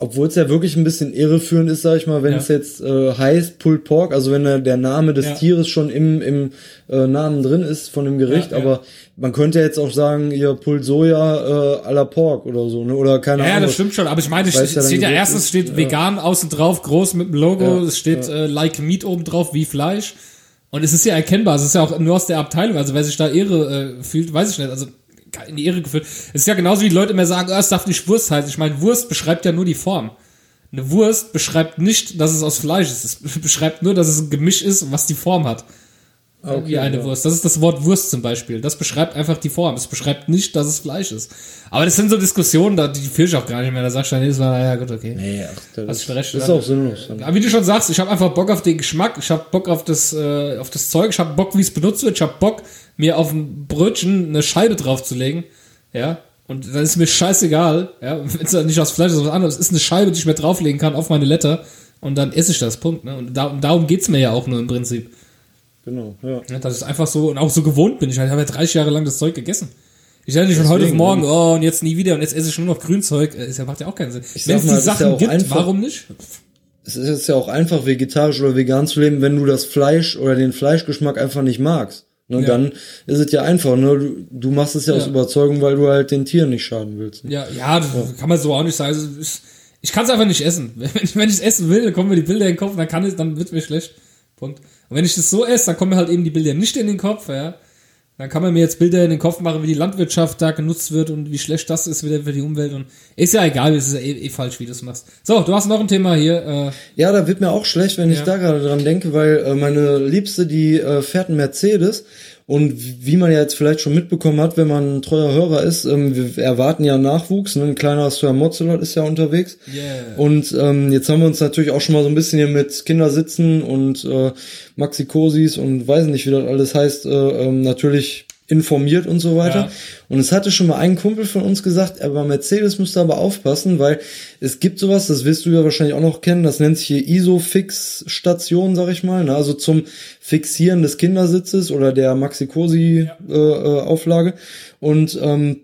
Obwohl es ja wirklich ein bisschen irreführend ist, sag ich mal, wenn
Ja.
es jetzt äh, heißt Pulled Pork, also wenn der, der Name des
Ja.
Tieres schon im, im äh, Namen drin ist von dem Gericht,
Ja,
aber man könnte ja jetzt auch sagen, ihr Pulled Soja äh, à la Pork oder so, ne? Oder keine
Ja, ja,
Ahnung.
das stimmt schon, aber ich meine, steht
dann
ja erstens
ist.
steht
Ja.
vegan außen drauf, groß mit dem Logo, es steht äh, like Meat oben drauf, wie Fleisch. Und es ist ja erkennbar, es ist ja auch nur aus der Abteilung, also wer sich da Ehre äh, fühlt, weiß ich nicht, also in die Ehre gefühlt. Es ist ja genauso wie die Leute immer sagen, oh, es darf nicht Wurst heißen. Ich meine, Wurst beschreibt ja nur die Form. Eine Wurst beschreibt nicht, dass es aus Fleisch ist. Es [LAUGHS] beschreibt nur, dass es ein Gemisch ist, was die Form hat.
Okay,
wie eine
ja.
Wurst. Das ist das Wort Wurst zum Beispiel. Das beschreibt einfach die Form. Es beschreibt nicht, dass es Fleisch ist. Aber das sind so Diskussionen, da, die führe ich auch gar nicht mehr. Da sagst du dann jedes Mal, naja, gut, okay.
Nee, ach, das,
du recht,
das ist
ja.
auch sinnlos.
Aber wie du schon sagst, ich habe einfach Bock auf den Geschmack, ich habe Bock auf das, äh, auf das Zeug, ich habe Bock, wie es benutzt wird, ich habe Bock, mir auf ein Brötchen eine Scheibe draufzulegen, ja, und dann ist mir scheißegal, ja, wenn es nicht aus Fleisch ist, was anderes, es ist eine Scheibe, die ich mir drauflegen kann auf meine Letter und dann esse ich das, Punkt, ne, und da, darum geht's mir ja auch nur im Prinzip,
Genau, ja.
ja, dass ich einfach so, und auch so gewohnt bin, ich habe ja 30 Jahre lang das Zeug gegessen. Ich hätte nicht von heute auf morgen, oh, und jetzt nie wieder, und jetzt esse ich nur noch Grünzeug, äh, ist ja, macht ja auch keinen Sinn.
Ich
Wenn es die
ist ja
Sachen
auch
gibt,
einfach-
warum nicht?
Es ist jetzt ja auch einfach, vegetarisch oder vegan zu leben, wenn du das Fleisch oder den Fleischgeschmack einfach nicht magst. Ne,
Ja.
Dann ist es ja einfach. Ne? Du, du machst es ja, aus
Ja.
Überzeugung, weil du halt den Tieren nicht schaden willst. Ne?
Ja, ja, das kann man so auch nicht sagen. Also, ich, ich kann es einfach nicht essen. [LAUGHS] Wenn ich, wenn ich es essen will, dann kommen mir die Bilder in den Kopf, dann kann es, dann wird mir schlecht. Punkt. Und wenn ich das so esse, dann kommen mir halt eben die Bilder nicht in den Kopf, ja. Dann kann man mir jetzt Bilder in den Kopf machen, wie die Landwirtschaft da genutzt wird und wie schlecht das ist wieder für die Umwelt und ist ja egal, es ist ja eh, eh falsch, wie du es machst. So, du hast noch ein Thema hier, äh,
Ja, da wird mir auch schlecht, wenn ich
Ja.
da gerade dran denke, weil äh, meine Liebste, die äh, fährt einen Mercedes und wie man ja jetzt vielleicht schon mitbekommen hat, wenn man ein treuer Hörer ist, ähm, wir erwarten ja Nachwuchs, ne? ein kleiner Sir Mozzelot ist ja unterwegs.
Yeah.
Und ähm, jetzt haben wir uns natürlich auch schon mal so ein bisschen hier mit Kindersitzen und äh, Maxikosis und weiß nicht, wie das alles heißt, äh, ähm, natürlich informiert und so weiter.
Ja.
Und es hatte schon mal ein Kumpel von uns gesagt, aber Mercedes müsste aber aufpassen, weil es gibt sowas, das wirst du ja wahrscheinlich auch noch kennen, das nennt sich hier ISO-Fix-Station, sag ich mal, ne? also zum Fixieren des Kindersitzes oder der Maxi-Cosi-Auflage. und ähm,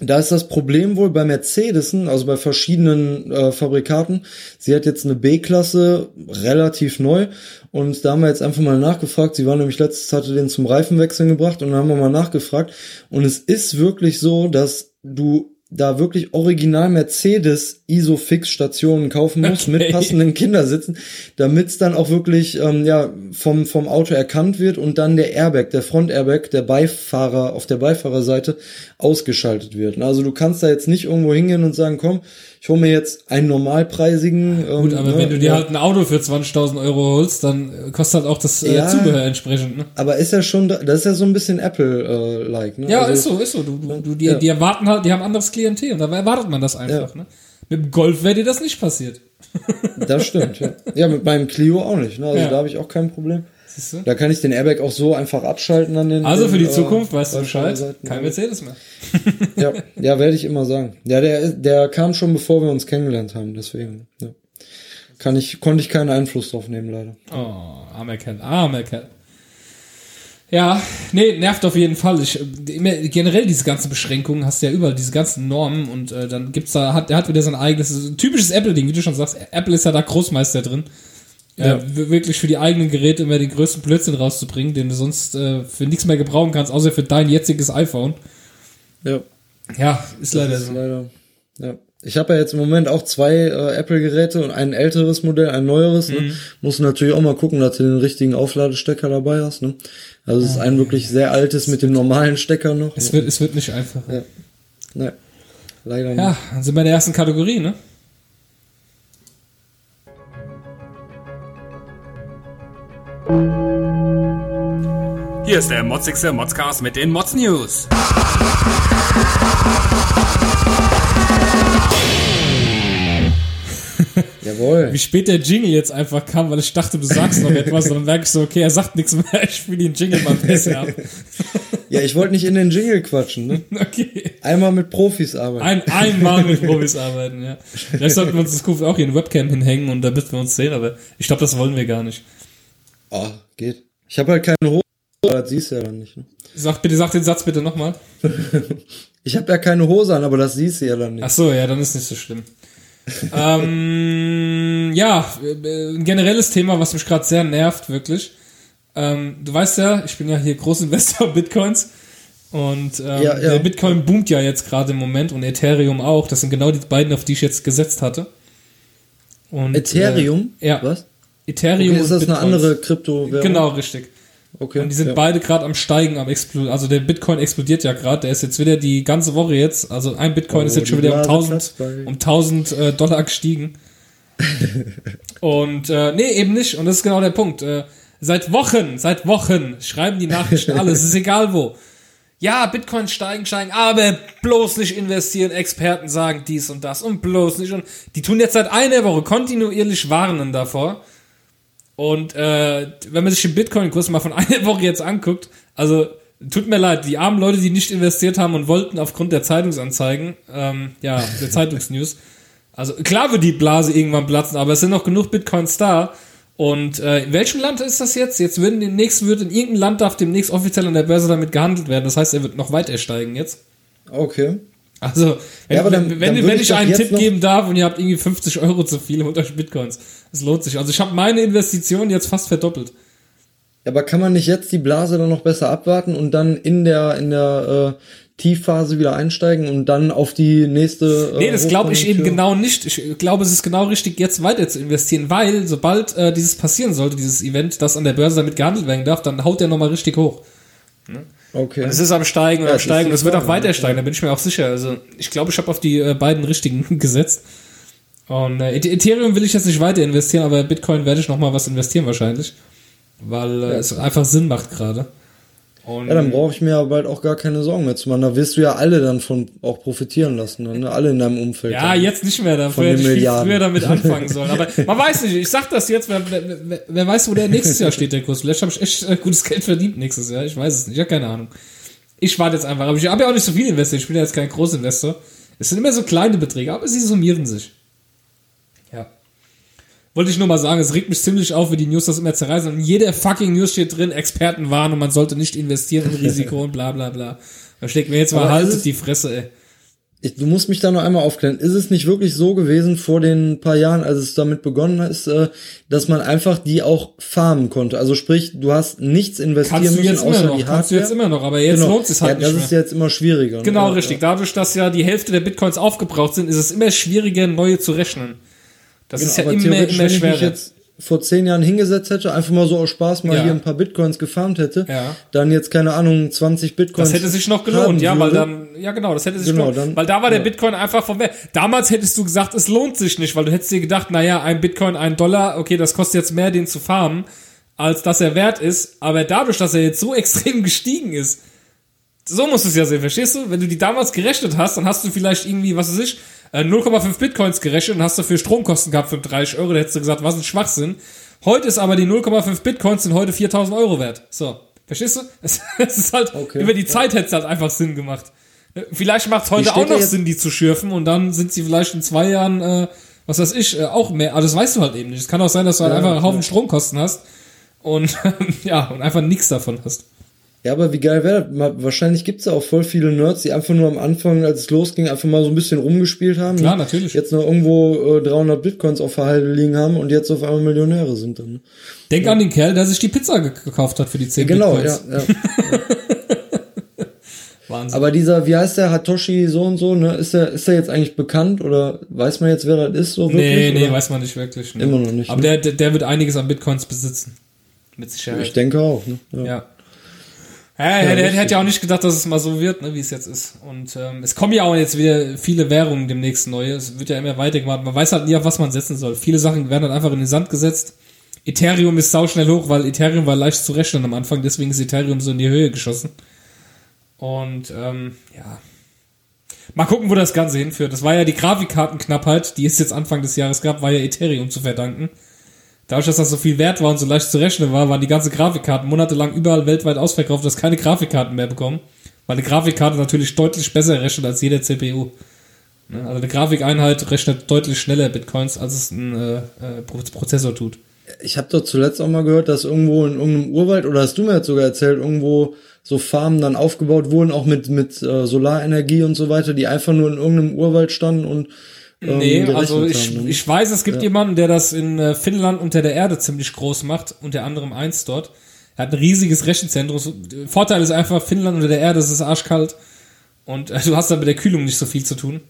da ist das Problem wohl bei Mercedesen, also bei verschiedenen äh, Fabrikaten. Sie hat jetzt eine B-Klasse, relativ neu. Und da haben wir jetzt einfach mal nachgefragt. Sie war nämlich letztes, hatte den zum Reifenwechseln gebracht und dann haben wir mal nachgefragt. Und es ist wirklich so, dass du da wirklich original Mercedes Isofix-Stationen kaufen muss
Okay.
mit passenden Kindersitzen, damit es dann auch wirklich ähm, ja vom vom Auto erkannt wird und dann der Airbag, der Front-Airbag, der Beifahrer auf der Beifahrerseite ausgeschaltet wird. Also du kannst da jetzt nicht irgendwo hingehen und sagen, komm, ich hole mir jetzt einen normalpreisigen. Ähm,
Gut, aber
ne,
wenn du dir
ja.
halt ein Auto für 20.000 Euro holst, dann äh, kostet halt auch das äh,
Ja.
Zubehör entsprechend, ne?
Aber ist ja schon, das ist ja so ein bisschen Apple-like, ne?
Ja,
Also-
ist so, ist so. Du, du, du, die,
Ja.
die erwarten halt, die haben anderes Klientel und da erwartet man das einfach, ne? Mit dem Golf wäre dir das nicht passiert.
Das stimmt, ja. [LAUGHS] Ja, mit meinem Clio auch nicht, ne? Also
Ja.
da habe ich auch kein Problem. Da kann ich den Airbag auch so einfach abschalten an den.
Also für die
äh,
Zukunft, weißt du Bescheid, kein Mercedes mehr.
Ja, ja werde ich immer sagen. Ja, der, der kam schon bevor wir uns kennengelernt haben, deswegen. Ja. Kann ich, konnte ich keinen Einfluss drauf nehmen, leider.
Oh, armer Kerl, armer Kerl. Ja, nee, nervt auf jeden Fall. Ich, äh, generell diese ganzen Beschränkungen hast du ja überall, diese ganzen Normen und äh, dann gibt's da, hat, er hat wieder sein eigenes, so ein typisches Apple-Ding, wie du schon sagst. Apple ist ja da Großmeister drin.
Ja.
Äh, wirklich für die eigenen Geräte immer den größten Blödsinn rauszubringen, den du sonst äh, für nichts mehr gebrauchen kannst, außer für dein jetziges iPhone.
Ja.
Ja, ist leider
ist
so.
leider. Ja. Ich habe ja jetzt im Moment auch zwei äh, Apple-Geräte und ein älteres Modell, ein neueres.
Mhm.
Ne? Musst du natürlich auch mal gucken, dass du den richtigen Aufladestecker dabei hast. Ne? Also es ist ein wirklich sehr altes mit dem normalen Stecker noch.
Es wird, es wird nicht einfach.
Ja. Ne, leider nicht.
Ja, dann sind wir in der ersten Kategorie, ne?
Hier ist der motzigste Modscast mit den Mods News. [LAUGHS]
Jawohl.
Wie spät der Jingle jetzt einfach kam, weil ich dachte, du sagst noch etwas, und dann merke ich so, okay, er sagt nichts mehr, ich spiele den Jingle mal besser ab.
Ja, ich wollte nicht in den Jingle quatschen. Ne? [LAUGHS]
Okay.
Einmal mit Profis arbeiten.
Ein, einmal mit [LAUGHS] Profis arbeiten, ja. Vielleicht sollten wir uns das Kuf auch hier in Webcam hinhängen und damit wir uns sehen, aber ich glaube, das wollen wir gar nicht.
Oh, geht. Ich habe halt keine Hose, aber das siehst du ja dann nicht. Ne?
Sag bitte, sag den Satz bitte nochmal. [LAUGHS]
Ich habe ja keine Hose an, aber das siehst du ja dann nicht.
Ach so, ja, dann ist nicht so schlimm. [LAUGHS] ähm, ja, ein generelles Thema, was mich gerade sehr nervt, wirklich. Ähm, du weißt ja, ich bin ja hier Großinvestor [LAUGHS] Bitcoins und ähm,
Ja, ja.
der Bitcoin boomt ja jetzt gerade im Moment und Ethereum auch. Das sind genau die beiden, auf die ich jetzt gesetzt hatte. Und,
Ethereum?
Äh, ja.
Was?
Ethereum
Okay, ist das eine andere Kryptowährung?
Genau, richtig.
Okay.
Und die sind
ja.
beide gerade am Steigen, am explodieren. Also der Bitcoin explodiert ja gerade. Der ist jetzt wieder die ganze Woche jetzt. Also ein Bitcoin
Oh,
ist jetzt schon wieder um
Blase
1000,
platzt bald.
um 1000 äh, Dollar gestiegen. [LAUGHS] Und äh, nee, eben nicht. Und das ist genau der Punkt. Äh, seit Wochen, seit Wochen schreiben die Nachrichten alle. es ist egal wo. Ja, Bitcoin steigen, steigen, aber bloß nicht investieren. Experten sagen dies und das und bloß nicht. Und die tun jetzt seit einer Woche kontinuierlich warnen davor. Und äh, wenn man sich den Bitcoin-Kurs mal von [LAUGHS] einer Woche jetzt anguckt, also tut mir leid, die armen Leute, die nicht investiert haben und wollten aufgrund der Zeitungsanzeigen, ähm, ja, der [LAUGHS] Zeitungsnews, also klar wird die Blase irgendwann platzen, aber es sind noch genug Bitcoins da. Und äh, in welchem Land ist das jetzt? Jetzt würden demnächst wird in irgendeinem Land darf demnächst offiziell an der Börse damit gehandelt werden. Das heißt, er wird noch weiter steigen jetzt.
Okay.
Also, wenn,
Ja, aber dann-
wenn,
dann
wenn,
ich
ich einen Tipp geben darf und ihr habt irgendwie 50 Euro zu viel mit euch Bitcoins, es lohnt sich. Also ich habe meine Investition jetzt fast verdoppelt.
Aber kann man nicht jetzt die Blase dann noch besser abwarten und dann in der in der äh, Tiefphase wieder einsteigen und dann auf die nächste? Äh,
Nee, das glaube ich eben genau nicht. Ich glaube, es ist genau richtig, jetzt weiter zu investieren, weil sobald äh, dieses passieren sollte, dieses Event, das an der Börse damit gehandelt werden darf, dann haut der nochmal richtig hoch.
Okay.
Es ist am Steigen
Ja,
am Steigen es wird auch weiter
ja.
steigen, da bin ich mir auch sicher. Also ich glaube, ich habe auf die äh, beiden richtigen [LAUGHS] gesetzt. Und äh, Eth- Ethereum will ich jetzt nicht weiter investieren, aber Bitcoin werde ich nochmal was investieren wahrscheinlich. Weil äh, es einfach Sinn macht gerade. Und
Ja, dann brauche ich mir ja bald auch gar keine Sorgen mehr zu machen. Da wirst du ja alle dann von auch profitieren lassen, ne? alle in deinem Umfeld.
Ja, jetzt nicht mehr. Dafür hätte ich früher damit [LAUGHS] anfangen sollen. Aber man weiß nicht. Ich sag das jetzt. Wer, wer, wer, wer weiß, wo der nächstes Jahr steht, der Kurs. Vielleicht habe ich echt äh, gutes Geld verdient nächstes Jahr. Ich weiß es nicht. Ich habe keine Ahnung. Ich warte jetzt einfach. Aber ich habe ja auch nicht so viel investiert. Ich bin ja jetzt kein Großinvestor. Es sind immer so kleine Beträge, aber sie summieren sich. Wollte ich nur mal sagen, es regt mich ziemlich auf, wie die News das immer zerreißen. Und in jeder fucking News steht drin, Experten warnen und man sollte nicht investieren in Risiko und bla bla bla. Da steckt mir jetzt mal
ist
haltet die Fresse, ey.
ich, du musst mich da noch einmal aufklären. Ist es nicht wirklich so gewesen vor den paar Jahren, als es damit begonnen ist, äh, dass man einfach die auch farmen konnte? Also sprich, du hast nichts investieren
Kannst du
müssen
jetzt immer
außer
noch,
die
kannst du
Hardware.
jetzt immer noch, aber jetzt
Genau.
lohnt es halt
ja, das
nicht
ist
mehr.
jetzt immer schwieriger. ne?
Genau,
Ja,
richtig. Dadurch, dass ja die Hälfte der Bitcoins aufgebraucht sind, ist es immer schwieriger, neue zu rechnen. Das
Genau,
ist ja
aber
immer,
theoretisch,
immer
wenn ich
schwerer.
jetzt vor zehn Jahren hingesetzt hätte, einfach mal so aus Spaß mal
Ja.
hier ein paar Bitcoins gefarmt hätte,
Ja.
dann jetzt keine Ahnung 20 Bitcoins.
Das hätte sich noch gelohnt, ja, weil dann, ja genau, das hätte sich
Genau,
gelohnt.
dann-
weil da war der
ja.
Bitcoin einfach vom Wert. Damals hättest du gesagt, es lohnt sich nicht, weil du hättest dir gedacht, naja, ein Bitcoin, ein Dollar, okay, das kostet jetzt mehr, den zu farmen, als dass er wert ist. Aber dadurch, dass er jetzt so [LAUGHS] extrem gestiegen ist, so musst du es ja sehen, verstehst du? Wenn du die damals gerechnet hast, dann hast du vielleicht irgendwie, was weiß ich, äh, 0,5 Bitcoins gerechnet und hast dafür Stromkosten gehabt für 30 Euro, da hättest du gesagt, was ein Schwachsinn. Heute ist aber die 0,5 Bitcoins sind heute 4000 Euro wert. So. Verstehst du? Es, [LAUGHS] es ist halt,
Okay.
über die Zeit hätte es halt einfach Sinn gemacht. Äh, Vielleicht macht es heute auch noch Sinn, die zu schürfen und dann sind sie vielleicht in zwei Jahren, äh, was weiß ich, äh, auch mehr. Aber das weißt du halt eben nicht. Es kann auch sein, dass du halt
Ja,
einfach einen Haufen
ja.
Stromkosten hast und [LAUGHS] ja, und einfach nichts davon hast.
Ja, aber wie geil wäre das? Wahrscheinlich gibt's ja auch voll viele Nerds, die einfach nur am Anfang, als es losging, einfach mal so ein bisschen rumgespielt haben.
Klar,
ne?
natürlich.
Jetzt noch irgendwo äh, 300 Bitcoins auf der Halde liegen haben und jetzt auf einmal Millionäre sind dann.
Denk an den Kerl, der sich die Pizza ge gekauft hat für die 10
Genau, ja,
Bitcoins.
ja. [LAUGHS]
Wahnsinn.
Aber dieser, wie heißt der, Hatoshi so und so, ne? Ist der, ist der jetzt eigentlich bekannt oder weiß man jetzt, wer das ist so wirklich?
nee, nee,
oder?
weiß man nicht wirklich. Ne?
Immer noch nicht,
Aber
ne?
der, der, der wird einiges an Bitcoins besitzen. Mit Sicherheit.
Ich denke auch, ne? Ja.
Ja. Ja, er
richtig.
hätte ja auch nicht gedacht, dass es mal so wird, ne, wie es jetzt ist. Und ähm, es kommen ja auch jetzt wieder viele Währungen demnächst neue. Es wird ja immer weitergemacht. Man weiß halt nie, auf was man setzen soll. Viele Sachen werden dann einfach in den Sand gesetzt. Ethereum ist sauschnell hoch, weil Ethereum war leicht zu rechnen am Anfang, deswegen ist Ethereum so in die Höhe geschossen. Und ähm, ja. Mal gucken, wo das Ganze hinführt. Das war ja die Grafikkartenknappheit, die es jetzt Anfang des Jahres gab, war ja Ethereum zu verdanken. Dadurch, dass das so viel wert war und so leicht zu rechnen war, waren die ganzen Grafikkarten monatelang überall weltweit ausverkauft, dass keine Grafikkarten mehr bekommen. Weil eine Grafikkarte natürlich deutlich besser rechnet als jeder CPU. Ne? Also eine Grafikeinheit rechnet deutlich schneller Bitcoins, als es ein äh, äh, Pro- Prozessor tut.
Ich habe doch zuletzt auch mal gehört, dass irgendwo in irgendeinem Urwald, oder hast du mir jetzt sogar erzählt, irgendwo so Farmen dann aufgebaut wurden, auch mit, mit äh, Solarenergie und so weiter, die einfach nur in irgendeinem Urwald standen und
Nee,
gerechnet
also ich,
haben, ne?
ich weiß, es gibt jemanden, der das in äh, Finnland unter der Erde ziemlich groß macht, unter anderem eins dort. Er hat ein riesiges Rechenzentrum. Vorteil ist einfach, Finnland unter der Erde, es ist arschkalt. Und äh, du hast dann mit der Kühlung nicht so viel zu tun.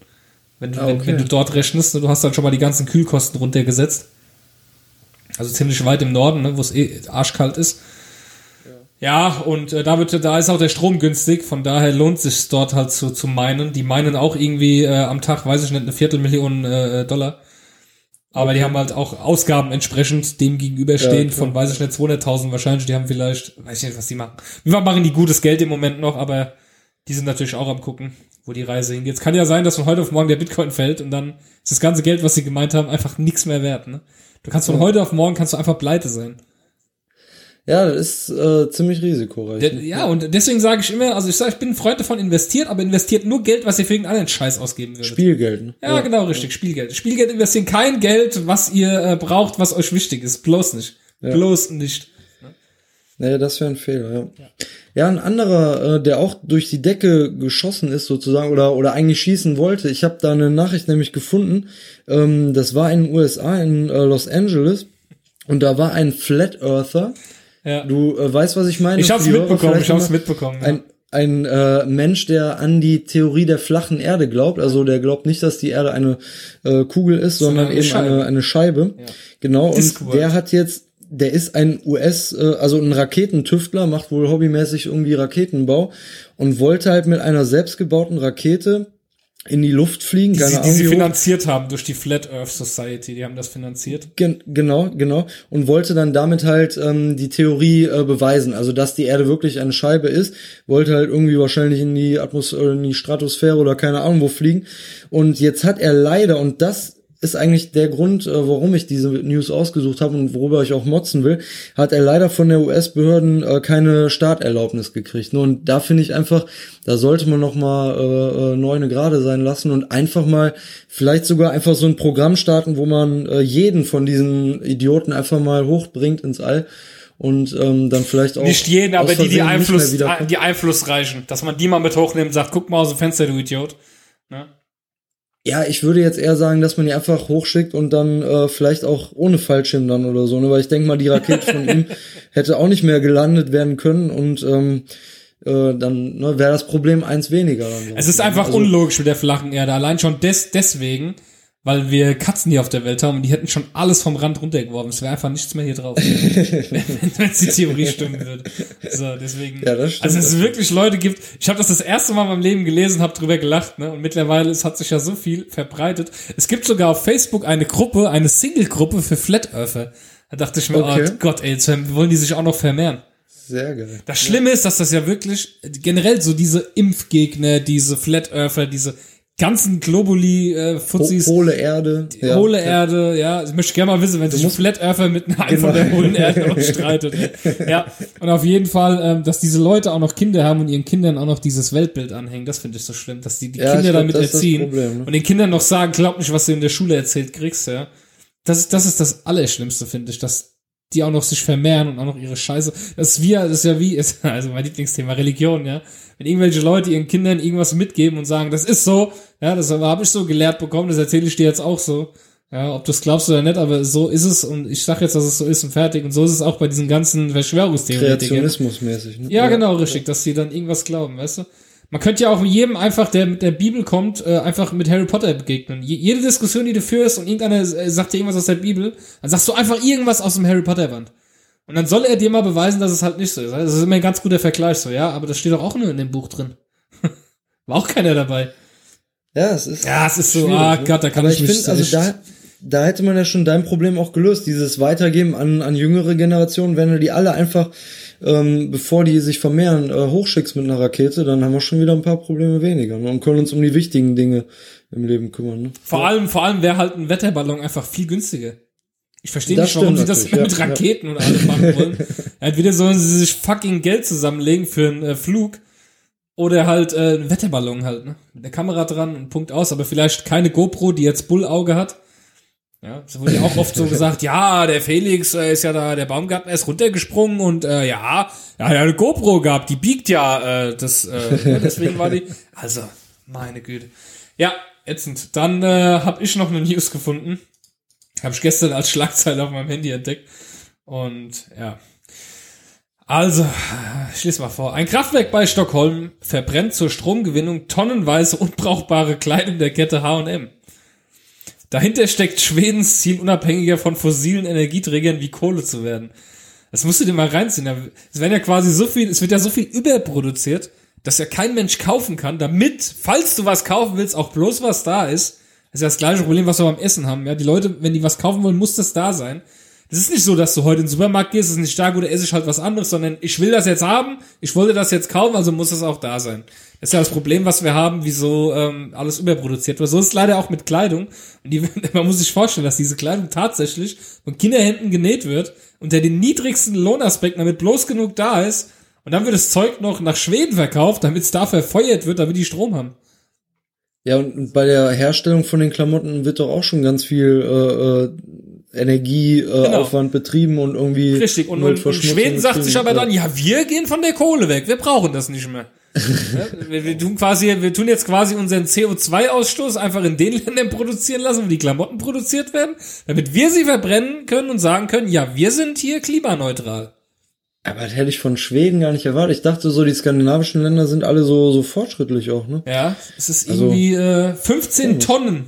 Wenn du,
Ah,
wenn,
okay.
wenn du dort rechnest, ne, du hast dann schon mal die ganzen Kühlkosten runtergesetzt. Also ziemlich weit im Norden, ne, wo es eh arschkalt ist. Ja, und äh, da, wird, da ist auch der Strom günstig, von daher lohnt sich dort halt zu, zu meinen. Die meinen auch irgendwie äh, am Tag, weiß ich nicht, eine Viertelmillion äh, Dollar. Aber die haben halt auch Ausgaben entsprechend dem gegenüberstehen
Ja,
von, weiß ich nicht, 200.000 wahrscheinlich. Die haben vielleicht, weiß ich nicht, was die machen. Wir machen die gutes Geld im Moment noch, aber die sind natürlich auch am gucken, wo die Reise hingeht. Es kann ja sein, dass von heute auf morgen der Bitcoin fällt und dann ist das ganze Geld, was sie gemeint haben, einfach nichts mehr wert. Ne? Du kannst von heute auf morgen kannst du einfach pleite sein.
Ja, das ist äh, ziemlich risikoreich.
Der,
ne?
ja, und deswegen sage ich immer, also ich sage, ich bin ein Freund davon, investiert, aber investiert nur Geld, was ihr für irgendeinen Scheiß ausgeben würdet.
Spielgeld. Ne?
Ja, genau, richtig, Spielgeld. Spielgeld investieren kein Geld, was ihr äh, braucht, was euch wichtig ist. Bloß nicht. Bloß nicht.
Nee, das wäre ein Fehler, ja. Ja, ein anderer, äh, der auch durch die Decke geschossen ist sozusagen oder oder eigentlich schießen wollte. Ich habe da eine Nachricht nämlich gefunden. Ähm, das war in den USA in äh, Los Angeles und da war ein Flat Earther.
Ja.
Du äh, weißt, was ich meine?
Ich hab's mitbekommen, ich hab's mitbekommen. Ja.
Ein, ein äh, Mensch, der an die Theorie der flachen Erde glaubt. Also der glaubt nicht, dass die Erde eine äh, Kugel ist, sondern,
eine
eben
Scheibe.
eine, eine Scheibe. Genau. Und
Discworld.
der hat jetzt, der ist ein US, äh, also ein Raketentüftler, macht wohl hobbymäßig irgendwie Raketenbau und wollte halt mit einer selbstgebauten Rakete in die Luft fliegen.
die,
keine
sie, die sie finanziert haben durch die Flat Earth Society, die haben das finanziert.
Gen genau, genau. Und wollte dann damit halt ähm, die Theorie äh, beweisen, also dass die Erde wirklich eine Scheibe ist. Wollte halt irgendwie wahrscheinlich in die Atmosphäre, in die Stratosphäre oder keine Ahnung wo fliegen. Und jetzt hat er leider, und das ist eigentlich der Grund, äh, warum ich diese News ausgesucht habe und worüber ich auch motzen will, hat er leider von der US-Behörden äh, keine Starterlaubnis gekriegt. Und da finde ich einfach, da sollte man noch mal äh, äh, neune Gerade sein lassen und einfach mal vielleicht sogar einfach so ein Programm starten, wo man äh, jeden von diesen Idioten einfach mal hochbringt ins All und ähm, dann vielleicht auch
Nicht jeden, aber die, die, Einfluss, die einflussreichen. Dass man die mal mit hochnimmt und sagt, guck mal aus dem Fenster, du Idiot. Ne?
Ja, ich würde jetzt eher sagen, dass man die einfach hochschickt und dann äh, vielleicht auch ohne Fallschirm dann oder so, ne? Weil ich denke mal, die Rakete von ihm [LAUGHS] hätte auch nicht mehr gelandet werden können und ähm, äh, dann ne, wäre das Problem eins weniger. Dann.
Es ist einfach
Also-
unlogisch mit der flachen Erde. Allein schon des, deswegen, weil wir Katzen hier auf der Welt haben und die hätten schon alles vom Rand runtergeworfen. Es wäre einfach nichts mehr hier drauf. [LAUGHS] [LAUGHS] wenn wenn die Theorie stimmen würde. So, deswegen.
Ja, das stimmt.
Also es wirklich Leute gibt. Ich habe das das erste Mal in meinem Leben gelesen, habe drüber gelacht, ne? Und mittlerweile es hat sich ja so viel verbreitet. Es gibt sogar auf Facebook eine Gruppe, eine Single-Gruppe für Flat Earther. Da dachte ich mir,
Okay.
oh Gott, ey, jetzt wollen die sich auch noch vermehren.
Sehr geil.
Das Schlimme ist, dass das ja wirklich generell so diese Impfgegner, diese Flat Earther, diese ganzen Globuli äh, Fuzis,
hohle Erde. ja.
hohle Erde, ja, ich möchte gerne mal wissen, wenn sich ein Flat Earther mit einem von der
Genau.
hohlen Erde noch [LAUGHS] streitet. Ja, und auf jeden Fall, ähm, dass diese Leute auch noch Kinder haben und ihren Kindern auch noch dieses Weltbild anhängen, das finde ich so schlimm, dass die die
Ja,
Kinder
glaub,
damit erziehen
Problem, ne?
und den Kindern noch sagen, glaub nicht, was du in der Schule erzählt kriegst, ja. Das ist, das ist das Allerschlimmste, finde ich, dass die auch noch sich vermehren und auch noch ihre Scheiße. Das ist wie, das ist ja wie, ist, [LAUGHS] also mein Lieblingsthema, Religion, ja. Wenn irgendwelche Leute ihren Kindern irgendwas mitgeben und sagen, das ist so, ja, das habe ich so gelehrt bekommen, das erzähle ich dir jetzt auch so. Ja, ob du es glaubst oder nicht, aber so ist es und ich sag jetzt, dass es so ist und fertig. Und so ist es auch bei diesen ganzen Verschwörungstheoretikern.
Kreationismusmäßig. Ne?
Ja, genau, richtig, dass die dann irgendwas glauben, weißt du? Man könnte ja auch jedem einfach, der mit der Bibel kommt, äh, einfach mit Harry Potter begegnen. Je jede Diskussion, die du führst und irgendeiner äh, sagt dir irgendwas aus der Bibel, dann sagst du einfach irgendwas aus dem Harry Potter Band. Und dann soll er dir mal beweisen, dass es halt nicht so ist. Das ist immer ein ganz guter Vergleich so, ja, aber das steht doch auch nur in dem Buch drin. [LAUGHS] War auch keiner dabei.
Ja, es ist.
Ja, es ist so, ah
ne?
Gott, da kann
Aber
ich
ich
mich
finde, also da, da hätte man ja schon dein Problem auch gelöst, dieses Weitergeben an, an jüngere Generationen, wenn du die alle einfach, ähm, bevor die sich vermehren, äh, hochschickst mit einer Rakete, dann haben wir schon wieder ein paar Probleme weniger ne? und können uns um die wichtigen Dinge im Leben kümmern. Ne?
Vor allem, vor allem wäre halt ein Wetterballon einfach viel günstiger. Ich verstehe
Das
nicht, warum sie das mit
ja,
Raketen und allem machen wollen. [LAUGHS] Entweder sollen sie sich fucking Geld zusammenlegen für einen äh, Flug oder halt äh, einen Wetterballon halt, ne? Mit der Kamera dran und Punkt aus, aber vielleicht keine GoPro, die jetzt Bullauge hat. Ja, es wurde ja auch oft so gesagt, ja, der Felix äh, ist ja da, der Baumgartner ist runtergesprungen und äh, ja, er hat ja eine GoPro gehabt, die biegt ja, äh, das, äh, ja, deswegen war die, also, meine Güte. Ja, ätzend. Dann äh, habe ich noch eine News gefunden. Habe ich gestern als Schlagzeile auf meinem Handy entdeckt. Und ja. Also, ich lese mal vor. Ein Kraftwerk bei Stockholm verbrennt zur Stromgewinnung tonnenweise unbrauchbare Kleidung der Kette H&M. Dahinter steckt Schwedens Ziel, unabhängiger von fossilen Energieträgern wie Kohle zu werden. Das musst du dir mal reinziehen. Es werden ja quasi so viel, es wird ja so viel überproduziert, dass ja kein Mensch kaufen kann, damit, falls du was kaufen willst, auch bloß was da ist. Das ist ja das gleiche Problem, was wir beim Essen haben. Ja, die Leute, wenn die was kaufen wollen, muss das da sein. Das ist nicht so, dass du heute in den Supermarkt gehst, es ist nicht da, gut, esse ich halt was anderes, sondern ich will das jetzt haben, ich wollte das jetzt kaufen, also muss es auch da sein. Das ist ja das Problem, was wir haben, wieso ähm, alles überproduziert wird. So ist es leider auch mit Kleidung. Die, [LAUGHS] man muss sich vorstellen, dass diese Kleidung tatsächlich von Kinderhänden genäht wird, unter den niedrigsten Lohnaspekten, damit bloß genug da ist. Und dann wird das Zeug noch nach Schweden verkauft, damit es da verfeuert wird, damit die Strom haben.
Ja, und bei der Herstellung von den Klamotten wird doch auch schon ganz viel äh, äh, Energieaufwand äh, Aufwand betrieben und irgendwie
Genau. Richtig. Und, und,
Umweltverschmutzung
Schweden sagt sich aber dann, ja, wir gehen von der Kohle weg, wir brauchen das nicht mehr. [LAUGHS] ja, wir, wir tun quasi, wir tun jetzt quasi unseren CO2-Ausstoß einfach in den Ländern produzieren lassen, wo die Klamotten produziert werden, damit wir sie verbrennen können und sagen können, ja, wir sind hier klimaneutral.
Aber das hätte ich von Schweden gar nicht erwartet. Ich dachte so, die skandinavischen Länder sind alle so, so fortschrittlich auch, ne?
Ja, es ist
Also-
irgendwie äh, 15 Tonnen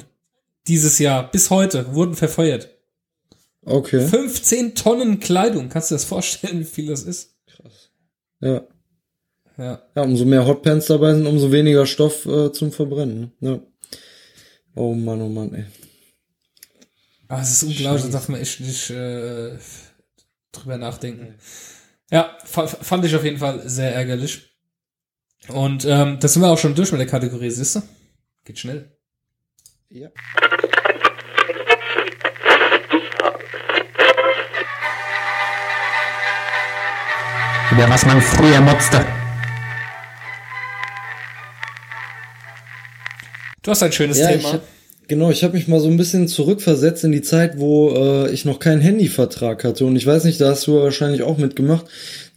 dieses Jahr bis heute wurden verfeuert.
Okay.
15 Tonnen Kleidung, kannst du dir das vorstellen, wie viel das ist?
Ja.
Ja.
Ja, umso mehr Hotpants dabei sind, umso weniger Stoff äh, zum Verbrennen. ne? Ja. Oh Mann, oh Mann, ey.
Ah, es ist unglaublich, da darf man echt nicht äh, drüber nachdenken. Ja, fa fand ich auf jeden Fall sehr ärgerlich. Und ähm, das sind wir auch schon durch mit der Kategorie, siehst du? Geht schnell.
Ja.
Über was man früher motzte.
Du hast ein schönes
Ja, ich
Thema.
Genau, ich habe mich mal so ein bisschen zurückversetzt in die Zeit, wo äh, ich noch keinen Handyvertrag hatte. Und ich weiß nicht, da hast du wahrscheinlich auch mitgemacht.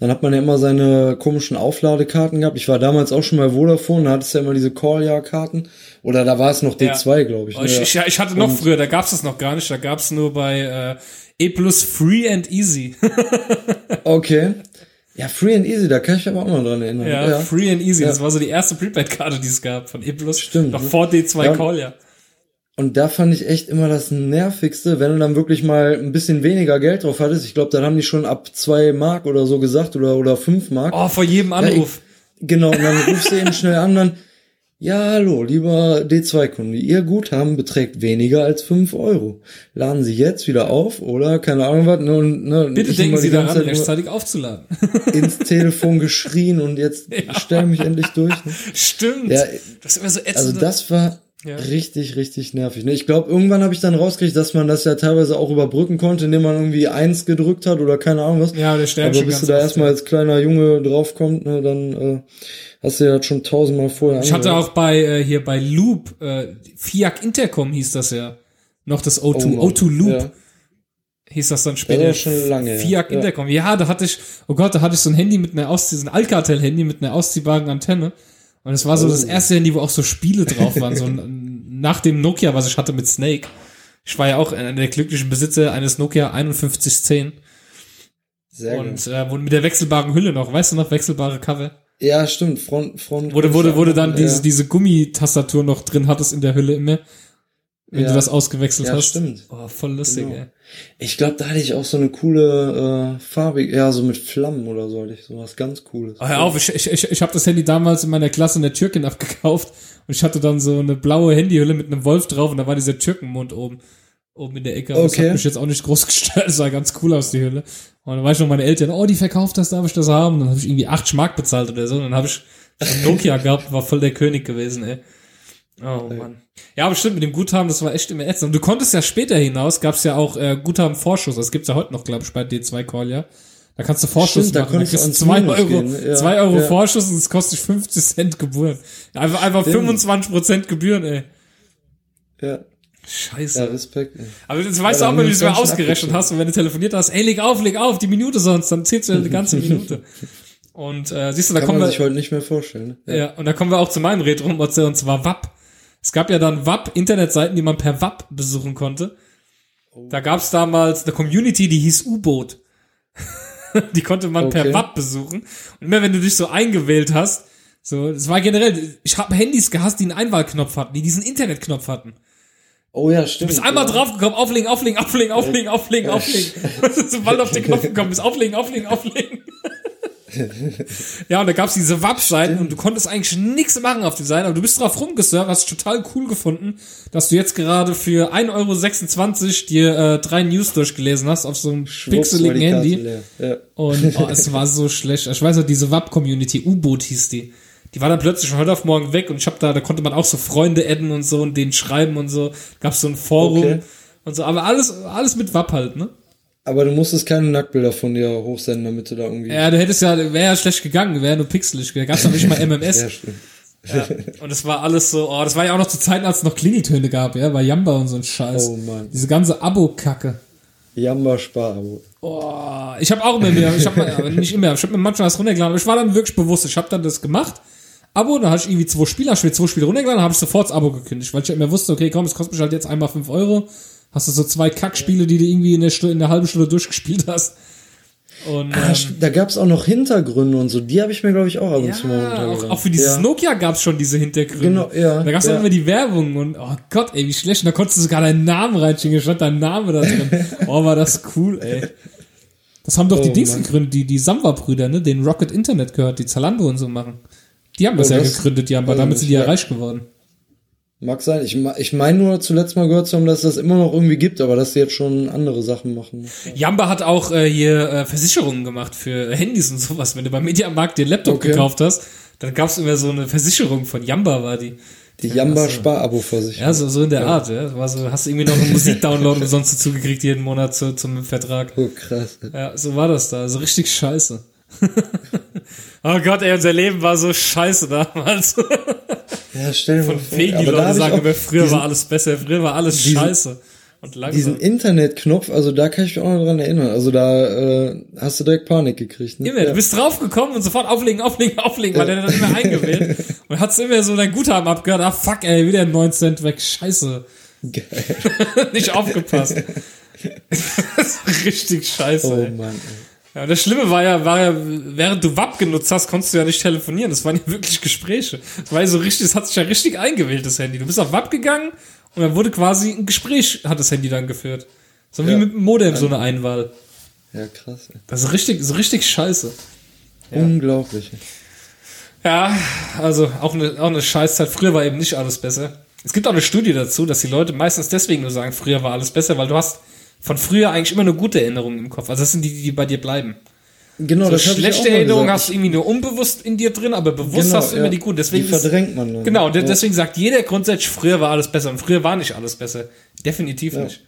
Dann hat man ja immer seine komischen Aufladekarten gehabt. Ich war damals auch schon bei Vodafone, da hattest du ja immer diese Call-Ja-Karten. Oder da war es noch D2, glaube ich.
Oh,
ne?
ich, ich, ja, ich hatte noch
Und-
früher, da gab's das noch gar nicht, da gab's nur bei äh, E plus Free and Easy. [LAUGHS]
Okay. Ja, Free and Easy, da kann ich mich aber auch noch dran erinnern.
ja, Free and Easy,
Ja.
das war so die erste Prepaid-Karte, die es gab von E plus.
Stimmt,
Noch
ne?
vor D2
Ja.
Call, ja.
Und da fand ich echt immer das Nervigste, wenn du dann wirklich mal ein bisschen weniger Geld drauf hattest. Ich glaube, dann haben die schon ab zwei Mark oder so gesagt oder, oder fünf Mark.
Oh, vor jedem Anruf.
Genau, und dann [LAUGHS] rufst du eben schnell an, dann, ja, hallo, lieber D2-Kunde, Ihr Guthaben beträgt weniger als fünf Euro. Laden Sie jetzt wieder auf oder keine Ahnung was. Ne, ne,
Bitte
ich
denken Sie daran,
Zeit
rechtzeitig aufzuladen. [LAUGHS]
ins Telefon geschrien und jetzt stell mich endlich durch. Ne? [LAUGHS]
Stimmt.
Ja,
das ist immer so ätzend.
Also das war
Ja.
richtig, richtig nervig. Ne? Ich glaube, irgendwann habe ich dann rausgekriegt, dass man das ja teilweise auch überbrücken konnte, indem man irgendwie eins gedrückt hat oder keine Ahnung was.
Ja, der sterben
Aber bis du da erstmal
ja.
als kleiner Junge draufkommt, ne, dann äh, hast du ja schon tausendmal vorher
Ich hatte auch bei äh, hier bei Loop, äh, FIAC Intercom hieß das ja. Noch das O2,
Oh Mann.
O2 Loop
Ja.
hieß das dann später.
Ist schon lange.
FIAC
Ja.
Intercom. Ja. da hatte ich, oh Gott, da hatte ich so ein Handy mit einer Auszieh, so ein Alcatel-Handy mit einer ausziehbaren Antenne. Und es war so das
Oh.
erste Handy, wo auch so Spiele drauf waren, so nach dem Nokia, was ich hatte mit Snake. Ich war ja auch einer der glücklichen Besitzer eines Nokia 5110
Sehr
und äh, wurde mit der wechselbaren Hülle noch, weißt du noch, wechselbare Cover?
Ja, stimmt. Front, Front.
Wurde, wurde, wurde dann
ja.
diese, diese Gummitastatur noch drin hattest in der Hülle immer, wenn
Ja.
du das ausgewechselt
Ja,
hast.
stimmt.
Oh, voll lustig,
Genau.
ey.
Ich glaube, da hatte ich auch so eine coole äh, farbig, ja, so mit Flammen oder so hatte ich sowas ganz cooles.
Oh, hör auf, ich, ich, ich, ich habe das Handy damals in meiner Klasse in der Türkin abgekauft und ich hatte dann so eine blaue Handyhülle mit einem Wolf drauf und da war dieser Türkenmond oben, oben in der Ecke. Aber Das
Okay.
hat mich jetzt auch nicht groß [LAUGHS] gestört, das sah ganz cool aus, die Hülle. Und dann war ich noch meine Eltern, oh, die verkauft das, darf ich das haben? Und dann habe ich irgendwie acht Schmark bezahlt oder so und dann habe ich Nokia gehabt, war voll der König gewesen, ey. Oh Mann. Ja, aber stimmt, mit dem Guthaben, das war echt immer ätzend. Und du konntest ja später hinaus, gab's ja auch äh, Guthabenvorschuss. Das gibt's ja heute noch, glaube ich, bei D2 Call, ja. Da kannst du Vorschuss
Stimmt, da
machen. Da
du
kriegst du
ans
zwei
Minus
Euro,
gehen, ja.
zwei Euro
Ja.
Vorschuss und es kostet dich 50 Cent Gebühren. Ja, Einfach, einfach
Stimmt.
25 Prozent Gebühren, ey.
Ja, ja
Scheiße.
Respekt. Ey.
Aber das weißt
Ja,
du auch
da
mal,
haben
wie
wir
du es mal ausgerechnet hast und wenn du telefoniert hast, ey, leg auf, leg auf, die Minute sonst, dann zählst du ja die ganze [LAUGHS] Minute. Und äh, siehst du, da
Kann
kommen
man
wir,
sich heute nicht mehr vorstellen. Ne?
ja. und da kommen wir auch zu meinem retro und zwar WAP. Es gab ja dann WAP-Internetseiten, die man per WAP besuchen konnte. Da gab's damals eine Community, die hieß U-Boot. [LAUGHS] die konnte man per
Okay.
WAP besuchen. Und immer wenn du dich so eingewählt hast, so, es war generell, ich habe Handys gehasst, die einen Einwahlknopf hatten, die diesen Internetknopf hatten.
Oh ja, stimmt.
Du bist einmal
ja.
draufgekommen, auflegen, auflegen, auflegen, auflegen, auflegen, auflegen. [LAUGHS] Sobald auf den Knopf [LAUGHS] gekommen bist, auflegen, auflegen, auflegen. Ja, und da gab's diese WAP-Seiten und du konntest eigentlich nichts machen auf den Seiten, aber du bist drauf rumgesurft, hast total cool gefunden, dass du jetzt gerade für 1,26 Euro dir äh, drei News durchgelesen hast auf so einem
Schwupps,
pixeligen
die
Handy.
Ja.
Und oh, [LAUGHS] es war so schlecht. Ich weiß noch, diese WAP-Community, U-Boot hieß die. Die war dann plötzlich von heute auf morgen weg und ich hab da, da konnte man auch so Freunde adden und so und denen schreiben und so. Gab's so ein Forum
Okay.
und so. Aber alles, alles mit WAP halt, ne?
Aber du musstest keine Nacktbilder von dir hochsenden, damit du da irgendwie.
Ja, du hättest ja, wäre ja schlecht gegangen, wäre nur pixelig. Da gab's doch nicht mal MMS. [LAUGHS]
Ja, stimmt.
Ja. Und es war alles so, oh, das war ja auch noch zu Zeiten, als es noch Klingeltöne gab, ja, bei Jamba und so ein Scheiß.
Oh Mann.
Diese ganze Abo-Kacke.
Jamba Sparabo.
Oh, ich habe auch immer mehr, ich habe aber nicht immer, ich habe mir manchmal was runtergeladen, aber ich war dann wirklich bewusst, ich habe dann das gemacht, Abo, dann hatte ich irgendwie zwei Spiele, hab ich zwei Spiele runtergeladen, habe ich sofort das Abo gekündigt, weil ich ja immer wusste, okay, komm, es kostet mich halt jetzt einmal fünf Euro, hast du so zwei Kackspiele, die du irgendwie in der, Stunde, in der halben Stunde durchgespielt hast. Und
Ah,
ähm,
da gab's auch noch Hintergründe und so. Die habe ich mir, glaube ich, auch ab und zu mal
ja, auch, auch für dieses
ja.
Nokia gab's schon diese Hintergründe.
Genau, ja,
Da gab's
ja.
auch immer die Werbung und oh Gott, ey, wie schlecht. Und da konntest du sogar deinen Namen reinschicken, stand dein Name da drin. [LAUGHS] Oh, war das cool, ey. Das haben doch die
Oh,
Dings
Mann.
gegründet, die, die Samba-Brüder, ne, den Rocket Internet gehört, die Zalando und so machen. Die haben das
Oh,
ja
das
gegründet, die haben,
ich
damit sind die ja
ja.
reich geworden.
Mag sein. Ich, ich meine nur zuletzt mal gehört zu haben, dass das immer noch irgendwie gibt, aber dass sie jetzt schon andere Sachen machen.
Jamba hat auch äh, hier äh, Versicherungen gemacht für Handys und sowas. Wenn du beim Mediamarkt dir einen Laptop
Okay.
gekauft hast, dann gab's immer so eine Versicherung von Jamba, war die.
Die Jamba
Ach so.
Sparabo-Versicherung.
Ja, so, so in der Art, ja. War so, hast du irgendwie noch einen Musikdownload umsonst dazu gekriegt jeden Monat zu, zum Vertrag.
Oh, krass.
Ja, so war das da. So richtig scheiße. [LAUGHS] oh Gott, ey, unser Leben war so scheiße damals.
Ja, stell dir
Von wegen die Leute sagen immer, früher
diesen-
war alles besser, früher war alles
diesen-
scheiße. Und langsam.
Diesen Internetknopf, also da kann ich mich auch noch dran erinnern. Also da äh, hast du direkt Panik gekriegt. Ne?
Immer,
ja.
du bist draufgekommen und sofort auflegen, auflegen, auflegen, weil der dann immer eingewählt. [LAUGHS] Und hat's immer so dein Guthaben abgehört. Ah, fuck, ey, wieder 9 Cent weg. Scheiße.
Geil. [LAUGHS]
Nicht aufgepasst. das ist richtig scheiße,
Oh
ey.
Mann. Ey.
Ja, das Schlimme war ja, war ja, während du WAP genutzt hast, konntest du ja nicht telefonieren. Das waren ja [LAUGHS] wirklich Gespräche. Das war ja so richtig, das hat sich ja richtig eingewählt, das Handy. Du bist auf WAP gegangen und dann wurde quasi ein Gespräch, hat das Handy dann geführt. So wie
Ja.
mit dem Modem, so eine Einwahl.
Ja, krass. Ey.
Das ist richtig, so richtig scheiße.
Unglaublich.
Ja, also auch eine, auch eine Scheißzeit. Früher war eben nicht alles besser. Es gibt auch eine Studie dazu, dass die Leute meistens deswegen nur sagen, früher war alles besser, weil du hast von früher eigentlich immer nur gute Erinnerungen im Kopf. Also das sind die, die bei dir bleiben.
Genau,
So
das
schlechte Erinnerungen hast du irgendwie nur unbewusst in dir drin, aber bewusst
Genau,
hast du immer
ja.
die guten. Deswegen
Die verdrängt man dann.
Genau,
Ja.
deswegen sagt jeder grundsätzlich, früher war alles besser und früher war nicht alles besser. Definitiv nicht.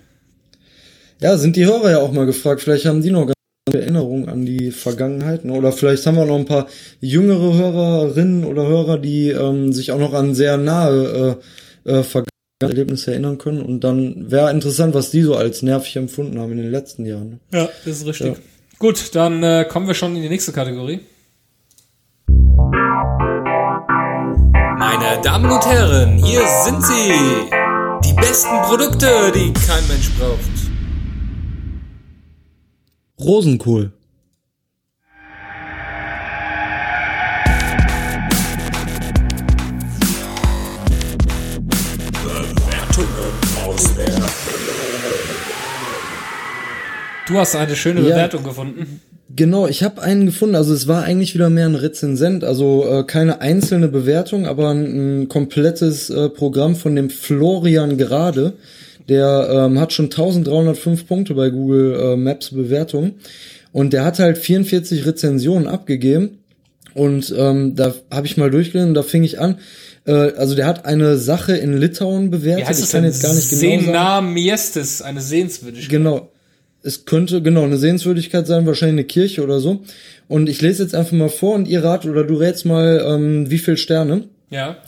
Ja, sind die Hörer ja auch mal gefragt. Vielleicht haben die noch ganz viele Erinnerungen an die Vergangenheit. Ne? Oder vielleicht haben wir noch ein paar jüngere Hörerinnen oder Hörer, die ähm, sich auch noch an sehr nahe äh, äh, vergangene Erlebnisse erinnern können. Und dann wäre interessant, was die so als nervig empfunden haben in den letzten Jahren. Ne?
Ja, das ist richtig.
Ja.
Gut, dann äh, kommen wir schon in die nächste Kategorie.
Meine Damen und Herren, hier sind sie. Die besten Produkte, die kein Mensch braucht.
Rosenkohl.
Du hast eine schöne
Ja.
Bewertung gefunden.
Genau, ich habe einen gefunden. Also es war eigentlich wieder mehr ein Rezensent, also äh, keine einzelne Bewertung, aber ein, ein komplettes äh, Programm von dem Florian Gerade. Der ähm, hat schon 1305 Punkte bei Google äh, Maps Bewertung und der hat halt 44 Rezensionen abgegeben. Und ähm, da habe ich mal durchgelesen, da fing ich an. Äh, also der hat eine Sache in Litauen bewertet.
Wie heißt
ich
es
kann jetzt gar nicht genau sagen.
Sena Miestes, eine Sehenswürdigkeit.
Genau. Es könnte, genau, eine Sehenswürdigkeit sein, wahrscheinlich eine Kirche oder so. Und ich lese jetzt einfach mal vor und ihr rat oder du rätst mal, ähm, wie viel Sterne.
Ja.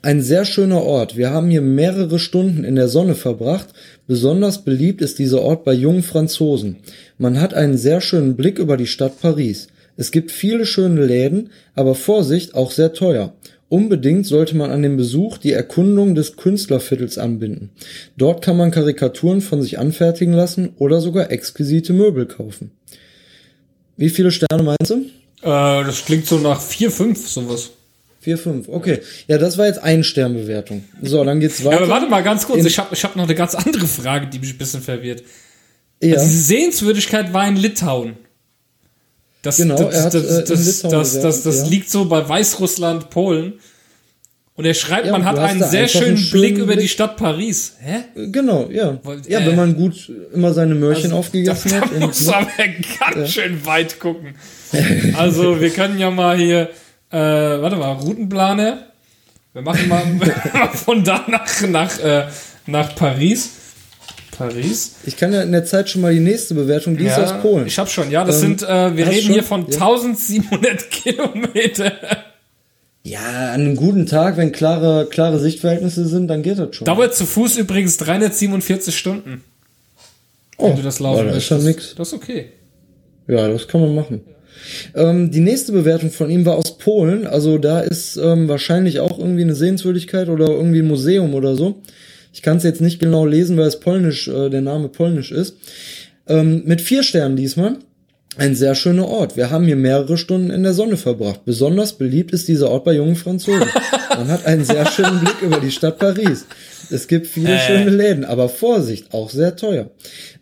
Ein sehr schöner Ort. Wir haben hier mehrere Stunden in der Sonne verbracht. Besonders beliebt ist dieser Ort bei jungen Franzosen. Man hat einen sehr schönen Blick über die Stadt Paris. Es gibt viele schöne Läden, aber Vorsicht, auch sehr teuer. Unbedingt sollte man an dem Besuch die Erkundung des Künstlerviertels anbinden. Dort kann man Karikaturen von sich anfertigen lassen oder sogar exquisite Möbel kaufen. Wie viele Sterne meinst du?
Äh, das klingt so nach 4, 5, sowas.
Vier, fünf. Okay. Ja, das war jetzt ein Sternbewertung. So, dann geht's weiter.
Ja, aber warte mal ganz kurz,
In-
ich habe ich hab noch eine ganz andere Frage, die mich ein bisschen verwirrt.
Ja.
Also diese Sehenswürdigkeit war in Litauen. Das,
Genau,
das, das,
äh,
das, das, das, das,
ja.
liegt so bei Weißrussland, Polen. Und er schreibt,
Ja,
man hat einen sehr schönen
einen
Blick über die. Stadt Paris. Hä?
Genau, ja.
Wollt-
ja,
äh,
wenn man gut immer seine Möhrchen aufgegessen
da,
hat.
Da musst du aber ganz schön weit gucken. [LAUGHS] Also, wir können ja mal hier, äh, warte mal, Routenplaner. Wir machen mal [LAUGHS] von da nach, nach, äh, nach Paris. Paris.
Ich kann ja in der Zeit schon mal die nächste Bewertung, die ist aus Polen.
Ich habe schon, ja, das
Ähm,
sind, äh, wir reden
schon?
hier von
Ja.
1700 [LAUGHS] Kilometer.
ja, an einem guten Tag, wenn klare, klare Sichtverhältnisse sind, dann geht das schon.
Dauert zu Fuß übrigens 347 Stunden, wenn
oh,
du das laufen
oh, das ist ja nix.
Das ist okay.
Ja, das kann man machen. Ähm, die nächste Bewertung von ihm war aus Polen. Also da ist ähm, wahrscheinlich auch irgendwie eine Sehenswürdigkeit oder irgendwie ein Museum oder so. Ich kann es jetzt nicht genau lesen, weil es polnisch, äh, der Name polnisch ist. Ähm, mit vier Sternen diesmal. Ein sehr schöner Ort. Wir haben hier mehrere Stunden in der Sonne verbracht. Besonders beliebt ist dieser Ort bei jungen Franzosen. Man hat einen sehr schönen Blick über die Stadt Paris. Es gibt viele schöne Läden, aber Vorsicht, auch sehr teuer.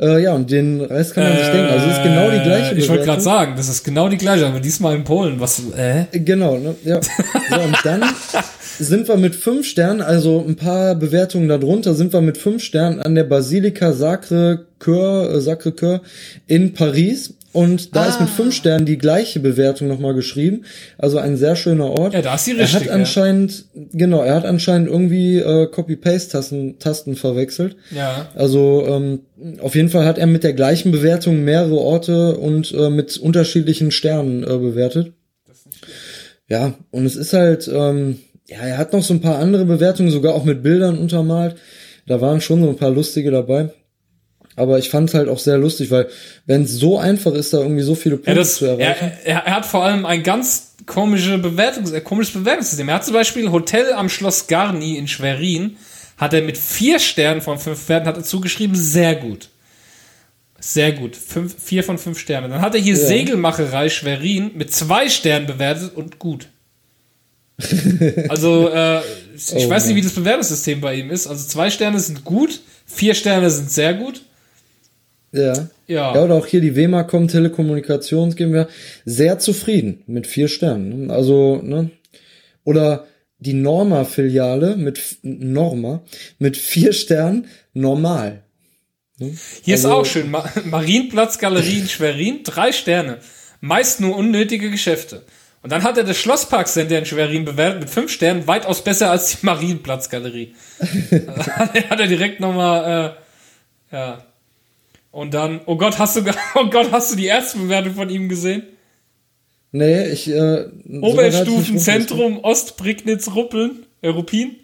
Äh, ja, und den Rest kann man sich denken. Also es ist genau die gleiche
Äh, Ich wollte gerade sagen, das ist genau die gleiche, aber diesmal in Polen. Was, äh?
Genau, ne? Ja. So, und dann sind wir mit fünf Sternen, also ein paar Bewertungen darunter, sind wir mit fünf Sternen an der Basilika Sacre Cœur, äh, Sacre Cœur in Paris. Und da ist mit fünf Sternen die gleiche Bewertung nochmal geschrieben. Also ein sehr schöner Ort.
Ja, da ist sie
Er
richtig,
hat anscheinend, genau, er hat anscheinend irgendwie äh, Copy-Paste-Tasten Tasten verwechselt.
Ja.
Also ähm, auf jeden Fall hat er mit der gleichen Bewertung mehrere Orte und äh, mit unterschiedlichen Sternen äh, bewertet. Ja, und es ist halt, ähm, ja, er hat noch so ein paar andere Bewertungen, sogar auch mit Bildern untermalt. Da waren schon so ein paar lustige dabei. Aber ich fand es halt auch sehr lustig, weil wenn es so einfach ist, da irgendwie so viele Punkte
Ja, das,
zu
er,
erreichen.
er, er hat vor allem ein ganz komische Bewertungs, äh, komisches Bewertungssystem. Er hat zum Beispiel Hotel am Schloss Garni in Schwerin, hat er mit vier Sternen von fünf Sternen hat er zugeschrieben, sehr gut. Sehr gut. Fünf, vier von fünf Sternen. Dann hat er hier
Ja.
Segelmacherei Schwerin mit zwei Sternen bewertet und gut. [LAUGHS] Also, äh, ich
Oh
weiß nicht, wie das Bewertungssystem bei ihm ist. Also zwei Sterne sind gut, vier Sterne sind sehr gut.
Ja.
Ja.
Ja, oder auch hier die Wemacom Telekommunikations GmbH. Sehr zufrieden mit vier Sternen. ne? Also, ne? Oder die Norma-Filiale mit Norma mit vier Sternen normal.
Hier ist
Also-
auch schön. Ma Marienplatz Galerie in Schwerin, drei Sterne. Meist nur unnötige Geschäfte. Und dann hat er das Schlossparkcenter in Schwerin bewertet mit fünf Sternen, weitaus besser als die Marienplatz Galerie. Also [LAUGHS] [LAUGHS] hat er direkt nochmal, äh, ja. Und dann, oh Gott, hast du, [LAUGHS] oh Gott, hast du die erste Bewertung von ihm gesehen?
Nee, ich, äh,
Oberstufenzentrum Ostprignitz-Ruppeln, äh, Ruppin.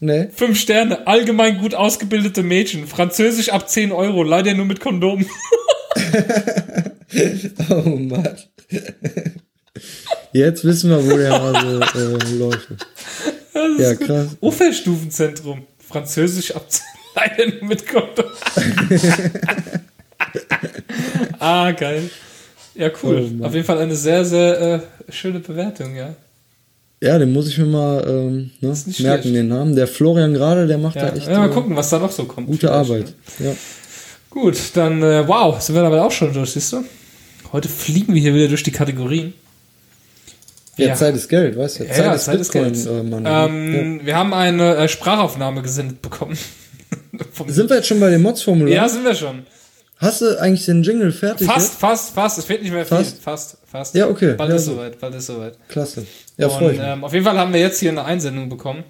Nee.
Fünf Sterne, allgemein gut ausgebildete Mädchen. Französisch ab 10 Euro, leider nur mit Kondom. [LAUGHS]
Oh Mann. Jetzt wissen wir, wo der Hase äh, läuft. Ja, krass.
Oberstufenzentrum. Französisch ab leider nur mit Kondom. [LAUGHS] ah, geil. Ja, cool.
Oh.
Auf jeden Fall eine sehr, sehr äh, schöne Bewertung, ja.
Ja, den muss ich mir mal ähm, ne, merken,
schlecht.
den Namen. Der Florian gerade, der macht
Ja,
da echt
ja mal
äh,
gucken, was da noch so kommt.
gute Arbeit.
ne?
Ja.
Gut, dann, äh, wow, sind wir dabei auch schon durch, siehst du? Heute fliegen wir hier wieder durch die Kategorien.
Ja,
Ja.
Zeit ist Geld, weißt du?
Ja, ja, Zeit ist Geld.
Äh, Mann.
Ähm, Wir haben eine äh, Sprachaufnahme gesendet bekommen.
Sind wir jetzt schon bei dem Mods-Formular?
ja, sind wir schon.
Hast du eigentlich den Jingle fertig?
Fast,
jetzt?
fast, fast. Es fehlt nicht mehr viel.
Fast?
Fast, fast.
Ja, okay.
Bald
Ja,
ist soweit, bald ist soweit.
Klasse. Ja, freue
Und
ich mich.
ähm, auf jeden Fall haben wir jetzt hier eine Einsendung bekommen.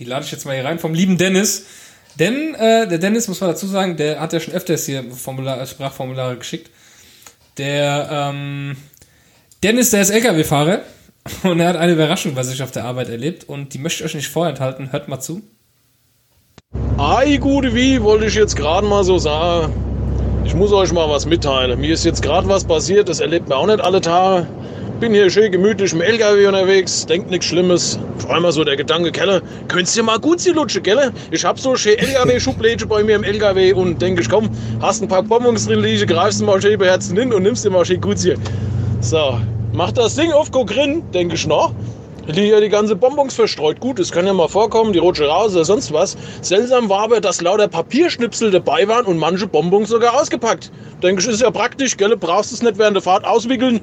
Die lade ich jetzt mal hier rein vom lieben Dennis. Denn äh, der Dennis, muss man dazu sagen, der hat ja schon öfters hier Formular, Sprachformulare geschickt. Der ähm, Dennis, der ist LKW-Fahrer [LAUGHS] und er hat eine Überraschung bei sich auf der Arbeit erlebt und die möchte ich euch nicht vorenthalten. Hört mal zu.
Ei, gute wie, wollte ich jetzt gerade mal so sagen. Ich muss euch mal was mitteilen. Mir ist jetzt gerade was passiert, das erlebt man auch nicht alle Tage. Bin hier schön gemütlich im LKW unterwegs, denkt nichts Schlimmes. Vor allem so der Gedanke, Kelle, könntest du mal gut sie lutschen, gell? Ich hab so schön LKW-Schublädchen bei mir im LKW und denke ich, komm, hast ein paar Bonbons drin liegen, greifst du mal schön beherzen hin und nimmst dir mal schön gut sie. So, mach das Ding auf, guck rein, denke ich noch. Liegen ja die ganze Bonbons verstreut. Gut, es kann ja mal vorkommen, die rutsche raus oder sonst was. Seltsam war aber, dass lauter Papierschnipsel dabei waren und manche Bonbons sogar ausgepackt. Denke ich, ist ja praktisch, gell? Brauchst es nicht während der Fahrt auswickeln.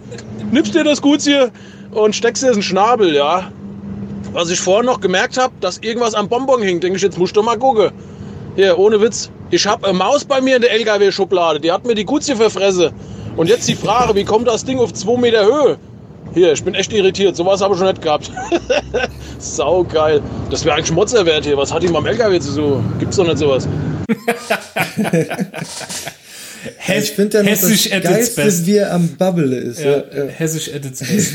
Nimmst dir das gut hier und steckst dir in den Schnabel, ja. Was ich vorher noch gemerkt habe, dass irgendwas am Bonbon hing, denke ich, jetzt musst du mal gucken. Hier, ohne Witz. Ich habe eine Maus bei mir in der LKW-Schublade. Die hat mir die Gutsche verfressen. Und jetzt die Frage, wie kommt das Ding auf 2 Meter Höhe? Hier, ich bin echt irritiert. Sowas habe ich schon nicht gehabt. [LAUGHS] Sau geil. Das wäre eigentlich Motzerwert hier. Was hat die mal am LKW zu so? Gibt's doch nicht sowas. [LAUGHS]
Hess,
ich finde ja noch
Hessisch
das Geilste,
best.
wie er am Bubble ist.
Ja,
Ja, ja.
Hessisch at its best.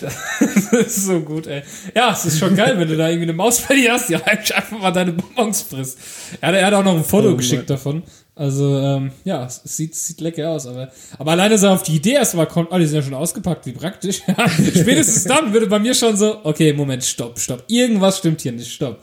[LAUGHS] das ist so gut, ey. Ja, es ist schon geil, wenn du da irgendwie eine Maus bei dir hast, die heimlich einfach mal deine Bonbons frisst. Er hat, er hat auch noch ein Foto
Oh
geschickt davon. Also, ähm, ja, es sieht, sieht lecker aus, aber, aber alleine so auf die Idee erstmal kommt, oh, die sind ja schon ausgepackt, wie praktisch. [LAUGHS] Spätestens dann würde bei mir schon so, okay, Moment, stopp, stopp. Irgendwas stimmt hier nicht, stopp.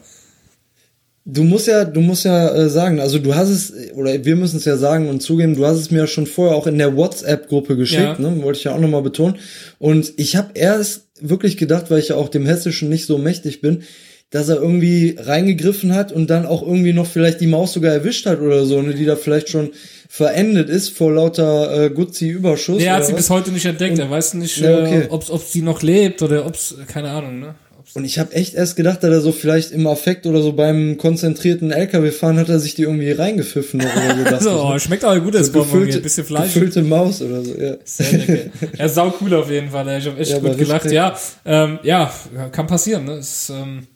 Du musst ja, du musst ja äh, sagen, also du hast es, oder wir müssen es ja sagen und zugeben, du hast es mir ja schon vorher auch in der WhatsApp-Gruppe geschickt,
Ja.
ne? wollte ich ja auch nochmal betonen. Und ich habe erst wirklich gedacht, weil ich ja auch dem Hessischen nicht so mächtig bin, dass er irgendwie reingegriffen hat und dann auch irgendwie noch vielleicht die Maus sogar erwischt hat oder so, ne, die da vielleicht schon verendet ist vor lauter äh, Gutzi-Überschuss.
Der hat
oder
sie
was?
bis heute nicht entdeckt. er weiß nicht,
Ja, okay.
äh, ob, ob sie noch lebt oder ob's, keine Ahnung, ne?
Und ich habe echt erst gedacht, dass er so vielleicht im Affekt oder so beim konzentrierten LKW-Fahren hat er sich die irgendwie reingepfiffen oder so. [LAUGHS]
So, schmeckt aber gut, das
So gefüllte,
Ein bisschen Fleisch.
gefüllte Maus oder so, ja.
Sehr lecker. Ja, sau cool auf jeden Fall. Ich habe echt
Ja,
gut gelacht. Ja, ähm, ja, kann passieren. Ne? Ist, ähm,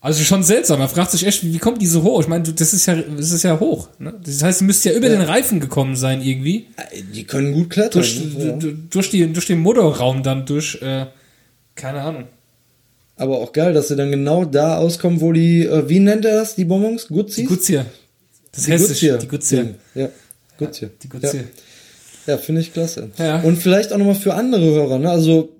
also schon seltsam. Man fragt sich echt, wie, kommt die so hoch? Ich meine, du- das ist ja, das ist ja hoch. Ne? Das heißt, sie müsste ja über den Reifen gekommen sein irgendwie.
Die können gut klettern.
Durch,
ne? ja.
du- durch, die, durch den Motorraum dann durch, äh, keine Ahnung.
Aber auch geil, dass sie dann genau da auskommen, wo die, äh, wie nennt er das, die Bonbons? Gutzis?
Die Gutzia. Das
Die
heißt
Gutzia.
Die Gutzia.
Ja, Gutzia.
Die Gutzia.
Ja, ja finde ich klasse.
Ja.
Und vielleicht auch nochmal für andere Hörer, ne? Also,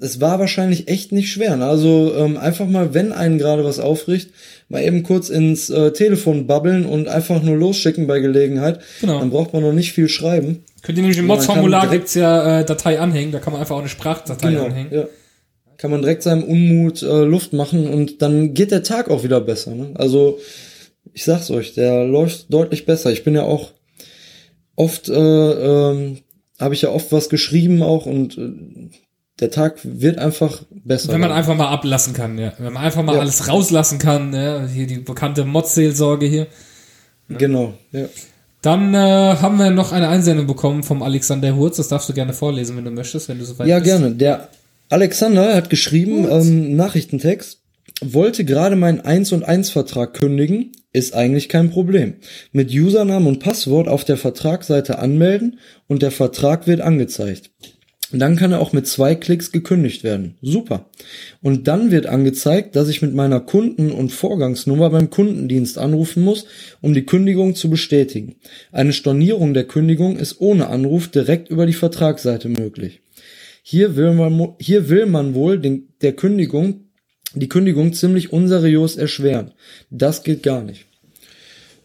es war wahrscheinlich echt nicht schwer. Ne? Also ähm, einfach mal, wenn einen gerade was aufricht, mal eben kurz ins äh, Telefon babbeln und einfach nur losschicken bei Gelegenheit.
Genau.
Dann braucht man noch nicht viel schreiben.
Könnt ihr nämlich im
direkt-
gibt's ja äh, Datei anhängen, da kann man einfach auch eine Sprachdatei
Genau.
anhängen.
Ja. Kann man direkt seinem Unmut äh, Luft machen und dann geht der Tag auch wieder besser. Ne? Also ich sag's euch, der läuft deutlich besser. Ich bin ja auch oft, äh, ähm, habe ich ja oft was geschrieben auch und äh, der Tag wird einfach besser.
Wenn man einfach mal ablassen kann, ja. Wenn man einfach mal
Ja.
alles rauslassen kann, ja. Hier die bekannte Mod-Seelsorge hier.
Genau, ja.
Dann äh, haben wir noch eine Einsendung bekommen vom Alexander Hurz. Das darfst du gerne vorlesen, wenn du möchtest, wenn du soweit
Ja,
bist.
gerne. Der Alexander hat geschrieben, ähm, Nachrichtentext, wollte gerade meinen 1 und 1 Vertrag kündigen, ist eigentlich kein Problem. Mit Username und Passwort auf der Vertragsseite anmelden und der Vertrag wird angezeigt. Dann kann er auch mit zwei Klicks gekündigt werden. Super. Und dann wird angezeigt, dass ich mit meiner Kunden- und Vorgangsnummer beim Kundendienst anrufen muss, um die Kündigung zu bestätigen. Eine Stornierung der Kündigung ist ohne Anruf direkt über die Vertragsseite möglich. Hier will man, hier will man wohl den, der Kündigung, die Kündigung ziemlich unseriös erschweren. Das geht gar nicht.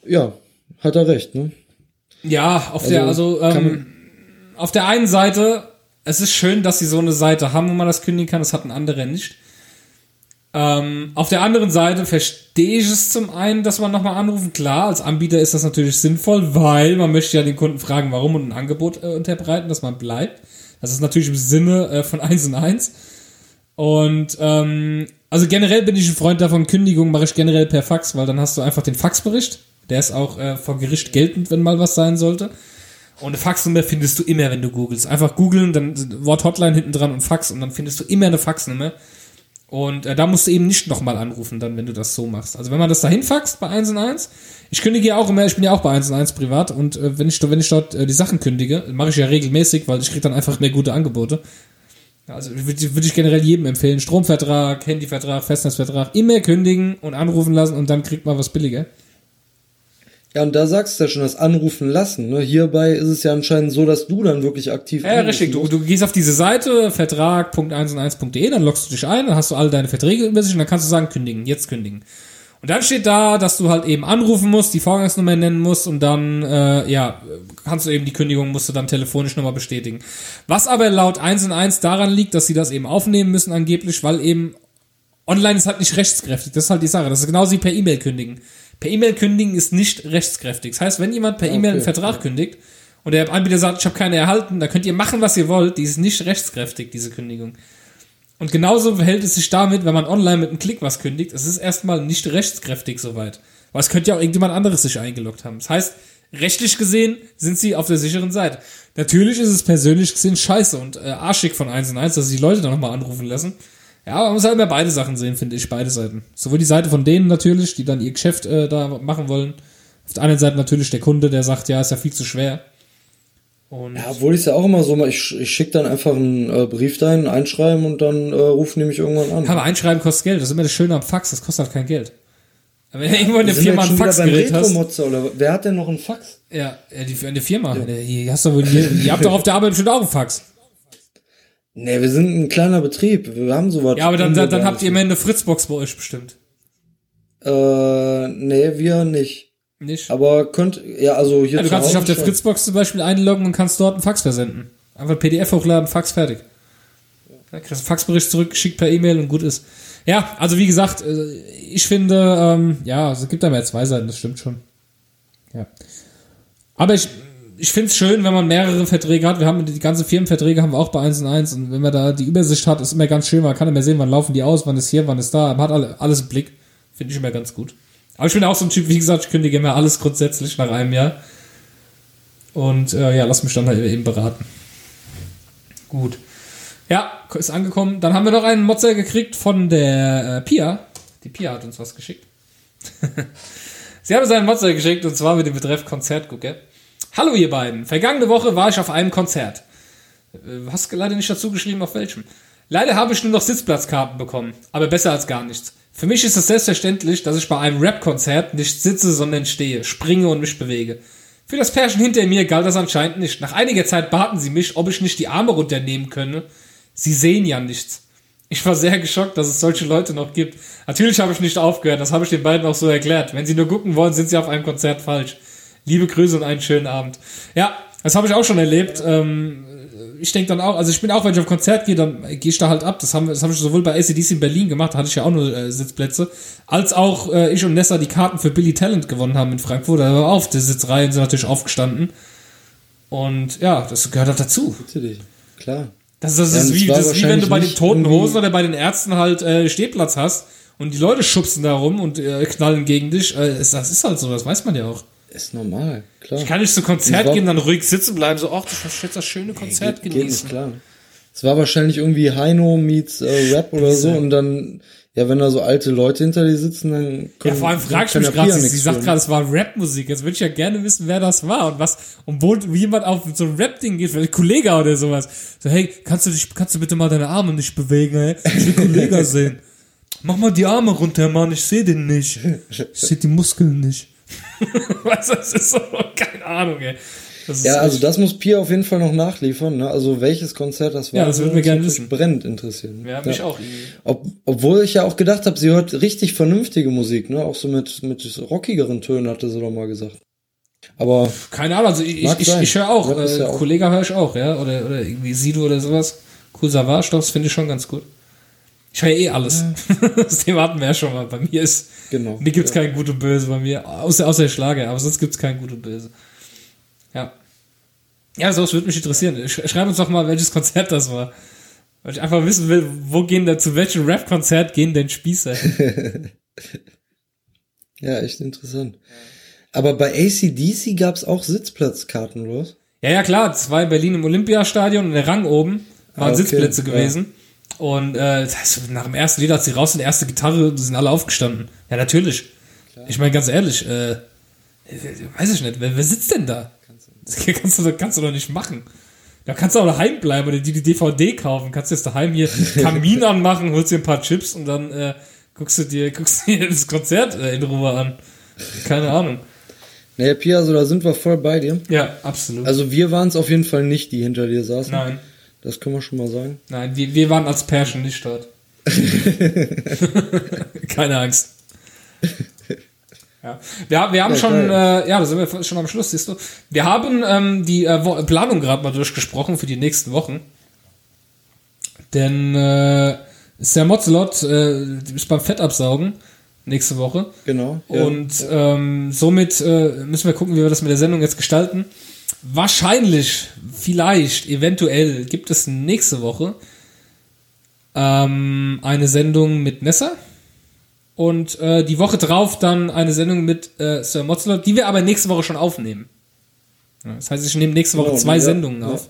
Ja, hat er recht, ne?
Ja, auf der, also
kann
ähm, auf der einen Seite, es ist schön, dass sie so eine Seite haben, wo man das kündigen kann, das hat ein anderer nicht. Ähm, auf der anderen Seite verstehe ich es zum einen, dass man nochmal anrufen. Klar, als Anbieter ist das natürlich sinnvoll, weil man möchte ja den Kunden fragen, warum und ein Angebot äh, unterbreiten, dass man bleibt. Das ist natürlich im Sinne äh, von 1 und 1. Und ähm, also generell bin ich ein Freund davon, Kündigung mache ich generell per Fax, weil dann hast du einfach den Faxbericht. Der ist auch äh, vor Gericht geltend, wenn mal was sein sollte. Und eine Faxnummer findest du immer, wenn du googelst. Einfach googeln, dann Wort Hotline hinten dran und Fax und dann findest du immer eine Faxnummer. Und äh, da musst du eben nicht nochmal anrufen, dann, wenn du das so machst. Also wenn man das dahin faxt bei 1 und 1, ich kündige ja auch immer, ich bin ja auch bei 1 und 1 privat und äh, wenn ich wenn ich dort äh, die Sachen kündige, mache ich ja regelmäßig, weil ich krieg dann einfach mehr gute Angebote. Also würde würd ich generell jedem empfehlen, Stromvertrag, Handyvertrag, Festnetzvertrag, immer kündigen und anrufen lassen und dann kriegt man was billiger.
Ja, und da sagst du ja schon, das Anrufen lassen. Ne? Hierbei ist es ja anscheinend so, dass du dann wirklich aktiv
Ja, richtig. Du, du gehst auf diese Seite, vertrag.1und1.de, dann loggst du dich ein, dann hast du alle deine Verträge über sich und dann kannst du sagen, kündigen, jetzt kündigen. Und dann steht da, dass du halt eben anrufen musst, die Vorgangsnummer nennen musst und dann, äh, ja, kannst du eben die Kündigung, musst du dann telefonisch nochmal bestätigen. Was aber laut 1 und 1 daran liegt, dass sie das eben aufnehmen müssen angeblich, weil eben online ist halt nicht rechtskräftig. Das ist halt die Sache. Das ist genauso wie per E-Mail kündigen. Per E-Mail kündigen ist nicht rechtskräftig. Das heißt, wenn jemand per E-Mail einen Vertrag kündigt und der Anbieter sagt, ich habe keine erhalten, dann könnt ihr machen, was ihr wollt. Die ist nicht rechtskräftig, diese Kündigung. Und genauso verhält es sich damit, wenn man online mit einem Klick was kündigt. Es ist erstmal nicht rechtskräftig soweit. Aber es könnte ja auch irgendjemand anderes sich eingeloggt haben. Das heißt, rechtlich gesehen sind sie auf der sicheren Seite. Natürlich ist es persönlich gesehen scheiße und äh, arschig von 1 und 1, dass sie die Leute dann nochmal anrufen lassen. Ja, aber man muss halt immer beide Sachen sehen, finde ich, beide Seiten. Sowohl die Seite von denen natürlich, die dann ihr Geschäft äh, da machen wollen. Auf der anderen Seite natürlich der Kunde, der sagt, ja, ist ja viel zu schwer. Und
Ja, obwohl ich es ja auch immer so mache, ich, ich schicke dann einfach einen äh, Brief dahin, einschreiben und dann äh, rufen die mich irgendwann an.
aber einschreiben kostet Geld. Das ist immer das Schöne am Fax, das kostet halt kein Geld. Aber wenn du irgendwo in der Firma ein Faxgerät hast.
Oder wer hat denn noch einen Fax?
Ja, ja, die, eine Firma. Die hast du ihr, ihr habt doch auf der Arbeit bestimmt auch einen Fax.
Nee, wir sind ein kleiner Betrieb, wir haben sowas.
Ja, aber dann, dann, dann habt ihr immer eine Fritzbox bei euch bestimmt.
Äh, nee, wir nicht.
Nicht?
Aber könnt, ja, also hier
Ja, du kannst dich auf der
schon.
Fritzbox zum Beispiel einloggen und kannst dort einen Fax versenden. Einfach PDF hochladen, Fax fertig. Ja, kriegst einen Faxbericht zurückgeschickt per E-Mail und gut ist. Ja, also wie gesagt, äh, ich finde, ähm, ja, es gibt da mehr zwei Seiten, das stimmt schon. Ja. Aber ich, ich find's schön, wenn man mehrere Verträge hat. Wir haben die ganzen Firmenverträge haben wir auch bei 1 und 1 und wenn man da die Übersicht hat, ist immer ganz schön, man kann immer sehen, wann laufen die aus, wann ist hier, wann ist da, man hat alle, alles im Blick. Finde ich immer ganz gut. Aber ich bin auch so ein Typ, wie gesagt, ich kündige immer alles grundsätzlich nach einem Jahr. Und äh, ja, lass mich dann halt eben beraten. Gut. Ja, ist angekommen. Dann haben wir noch einen Motzer gekriegt von der äh, Pia. Die Pia hat uns was geschickt. [LAUGHS] Sie haben uns einen Motzer geschickt und zwar mit dem Betreff Konzertgucker. Hallo ihr beiden. Vergangene Woche war ich auf einem Konzert. Äh, Hast leider nicht dazu geschrieben, auf welchem. Leider habe ich nur noch Sitzplatzkarten bekommen, aber besser als gar nichts. Für mich ist es selbstverständlich, dass ich bei einem Rap-Konzert nicht sitze, sondern stehe, springe und mich bewege. Für das Pärchen hinter mir galt das anscheinend nicht. Nach einiger Zeit baten sie mich, ob ich nicht die Arme runternehmen könne. Sie sehen ja nichts. Ich war sehr geschockt, dass es solche Leute noch gibt. Natürlich habe ich nicht aufgehört, das habe ich den beiden auch so erklärt. Wenn sie nur gucken wollen, sind sie auf einem Konzert falsch. Liebe Grüße und einen schönen Abend. Ja, das habe ich auch schon erlebt. Ähm, ich denke dann auch, also ich bin auch, wenn ich auf Konzert gehe, dann gehe ich da halt ab. Das haben, das habe ich sowohl bei ACDC in Berlin gemacht, da hatte ich ja auch nur äh, Sitzplätze, als auch äh, ich und Nessa die Karten für Billy Talent gewonnen haben in Frankfurt. Da war auf, die Sitzreihen sind natürlich aufgestanden. Und ja, das gehört halt dazu.
Natürlich. Klar.
Das, das
Ja,
ist wie, das ist wie wenn du bei den Toten Hosen oder bei den Ärzten halt äh, Stehplatz hast und die Leute schubsen da rum und äh, knallen gegen dich. Äh, das ist halt so, das weiß man ja auch.
Ist normal, klar.
Ich kann nicht zu Konzert
war-
gehen, dann ruhig sitzen bleiben, so, ach, du kannst jetzt das schöne Konzert
geht, geht
genießen.
nicht klar. Es war wahrscheinlich irgendwie Heino meets äh, Rap oder so und dann, ja, wenn da so alte Leute hinter dir sitzen, dann
Ja,
können,
vor allem ich
kann
mich gerade, sie, sie sagt gerade, es war Rap-Musik. Jetzt würde ich ja gerne wissen, wer das war und was, und wo wie jemand auf so ein Rap-Ding geht, vielleicht Kollege oder sowas. So, hey, kannst du dich, kannst du bitte mal deine Arme nicht bewegen, ey? Ich will Kollege [LAUGHS] sehen. Mach mal die Arme runter, Mann, ich sehe den nicht. Ich sehe die Muskeln nicht. [LAUGHS] weißt du, das ist so, keine Ahnung, ey.
Ja, also das muss Pia auf jeden Fall noch nachliefern, ne? Also welches Konzert das war.
Ja, das würden wir
uns
gerne wissen.
brennend interessieren.
ja, mich auch irgendwie.
Ob, obwohl ich ja auch gedacht habe, sie hört richtig vernünftige Musik, ne? Auch so mit, mit rockigeren Tönen, hatte sie doch mal gesagt. Aber
Keine Ahnung, also ich, ich,
sein.
ich höre auch,
ist
äh,
ja auch-
Kollege höre ich auch, ja, oder, oder irgendwie Sido oder sowas. Cool Savage, das finde ich schon ganz gut. Ich höre ja eh alles. [LAUGHS] das Thema hatten wir ja schon mal. Bei mir ist,
Genau,
mir gibt's kein Gut und Böse bei mir, außer, außer der Schlager, aber sonst gibt's kein Gut und Böse. Ja. Ja, sowas würde mich interessieren. Sch schreib uns doch mal, welches Konzert das war. Weil ich einfach wissen will, wo gehen da, zu welchem Rap-Konzert gehen denn Spießer? [LAUGHS]
ja, echt interessant. Aber bei ACDC gab's auch Sitzplatzkarten, oder?
Ja, ja, klar, in Berlin im Olympiastadion und der Rang oben waren
Ah, okay,
Sitzplätze
ja.
Und äh, das heißt, nach dem ersten Lied, als sie raus sind, erste Gitarre, sind alle aufgestanden. Ja, natürlich. Ich meine, ganz ehrlich, äh, weiß ich nicht, wer, wer sitzt denn da? Das [LAUGHS] kannst du, doch- kannst du doch nicht machen. Da kannst du auch daheim bleiben oder die, die DVD kaufen. Kannst du jetzt daheim hier [LAUGHS] Kamin anmachen, holst dir ein paar Chips und dann äh, guckst du dir, [LAUGHS] guckst dir das Konzert äh, in Ruhe an. Keine Ahnung.
Naja, Pia, also da sind wir voll bei dir.
Ja, absolut.
Also wir waren es auf jeden Fall nicht, die hinter dir saßen.
Nein.
Das können wir schon mal sagen.
Nein, wir, wir waren als Pärchen nicht dort. [LAUGHS] Keine Angst. Ja. Wir, wir haben
Ja,
schon,
geil.
äh, ja, da sind wir schon am Schluss, siehst du. Wir haben ähm, die äh, Planung gerade mal durchgesprochen für die nächsten Wochen. Denn äh, Sir Mozzelot äh, ist beim Fettabsaugen nächste Woche.
Genau. ja.
Und ähm, somit äh, müssen wir gucken, wie wir das mit der Sendung jetzt gestalten. Wahrscheinlich, vielleicht, eventuell gibt es nächste Woche ähm, eine Sendung mit Nessa. Und äh, die Woche drauf dann eine Sendung mit äh, Sir Mozzelot, die wir aber nächste Woche schon aufnehmen. Das heißt, ich nehme nächste Woche
Genau,
zwei
ja,
Sendungen
ja.
auf.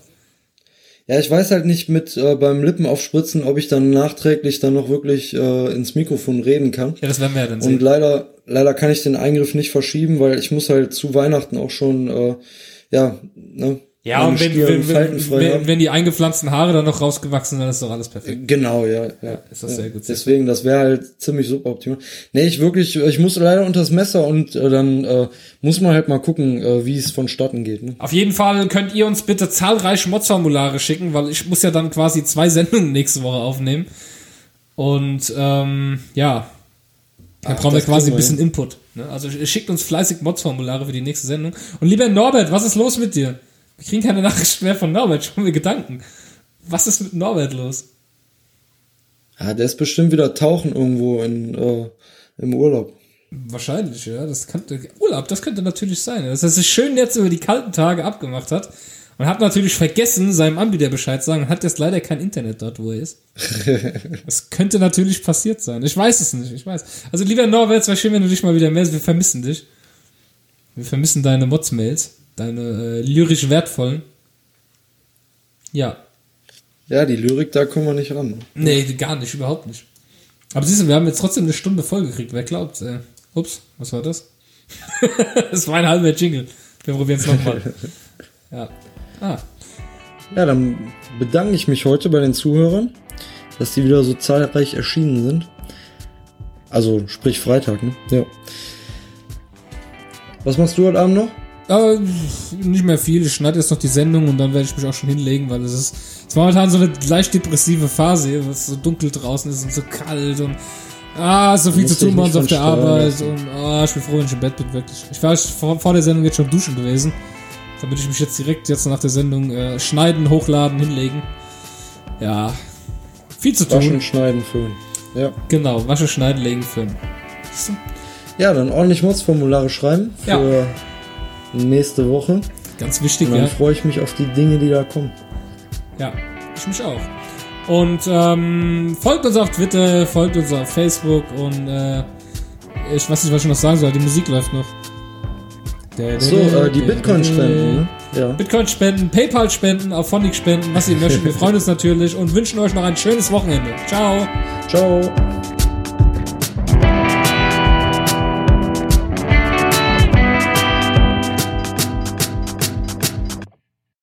Ja, ich weiß halt nicht mit äh, beim Lippen aufspritzen, ob ich dann nachträglich dann noch wirklich äh, ins Mikrofon reden kann.
Ja, das werden wir ja dann
Und
sehen.
leider, leider kann ich den Eingriff nicht verschieben, weil ich muss halt zu Weihnachten auch schon, äh, ja, ne,
Ja, und wenn, wenn, wenn, wenn, die eingepflanzten Haare dann noch rausgewachsen dann ist doch alles perfekt.
Genau, ja, ja.
ist das sehr gut.
Deswegen, das wäre halt ziemlich super optimal. Nee, ich wirklich, ich muss leider unter das Messer und äh, dann äh, muss man halt mal gucken, äh, wie es vonstatten geht. Ne?
Auf jeden Fall könnt ihr uns bitte zahlreiche Mods-Formulare schicken, weil ich muss ja dann quasi zwei Sendungen [LAUGHS] nächste Woche aufnehmen. Und ähm, ja,
Ach,
brauchen wir quasi ein bisschen
hin.
Input. Ne? Also schickt uns fleißig Mods-Formulare für die nächste Sendung. Und lieber Norbert, was ist los mit dir? Wir kriegen keine [LAUGHS] Nachricht mehr von Norbert, schon mir Gedanken. Was ist mit Norbert los?
Ja, der ist bestimmt wieder tauchen irgendwo in, äh, im Urlaub.
Wahrscheinlich, ja. Das könnte, Urlaub, das könnte natürlich sein. Dass er sich schön jetzt über die kalten Tage abgemacht hat und hat natürlich vergessen, seinem Anbieter Bescheid zu sagen und hat jetzt leider kein Internet dort, wo er ist. [LAUGHS] das könnte natürlich passiert sein. Ich weiß es nicht, ich weiß. Also lieber Norbert, es war schön, wenn du dich mal wieder meldest. Wir vermissen dich. Wir vermissen deine Mods-Mails, deine äh, lyrisch wertvollen. Ja.
Ja, die Lyrik, da kommen wir nicht ran.
Nee, gar nicht, überhaupt nicht. Aber siehst du, wir haben jetzt trotzdem eine Stunde vollgekriegt. Wer glaubt? Äh, ups, was war das? [LAUGHS] das war ein halber Jingle. Wir probieren es nochmal. [LAUGHS] Ja. Ah.
Ja, dann bedanke ich mich heute bei den Zuhörern, dass die wieder so zahlreich erschienen sind. Also, sprich Freitag, ne? Ja. Was machst du heute Abend noch?
Aber nicht mehr viel. Ich schneide jetzt noch die Sendung und dann werde ich mich auch schon hinlegen, weil es ist, es momentan so eine leicht depressive Phase weil es so dunkel draußen ist und so kalt und ah, so viel zu tun bei uns auf der Arbeit
lassen.
und ah, ich bin froh, wenn ich im Bett bin, wirklich. Ich war vor, vor der Sendung jetzt schon duschen gewesen, damit ich mich jetzt direkt jetzt nach der Sendung äh, schneiden, hochladen, hinlegen. Ja, viel zu tun.
Waschen, schneiden, föhnen. Ja.
Genau, wasche, schneiden, legen, du?
Ja, dann ordentlich Mods-Formulare schreiben für nächste Woche.
Ganz wichtig,
Und dann
ja.
freue ich mich auf die Dinge, die da kommen.
Ja, ich mich auch. Und ähm, folgt uns auf Twitter, folgt uns auf Facebook und äh, ich weiß nicht, was ich noch sagen soll, die Musik läuft noch.
So, äh, die Bitcoin-Spenden, ne? Ja.
Bitcoin-Spenden, PayPal-Spenden, auf Phonic-Spenden, was ihr möchtet. Wir freuen uns natürlich und wünschen euch noch ein schönes Wochenende. Ciao.
Ciao.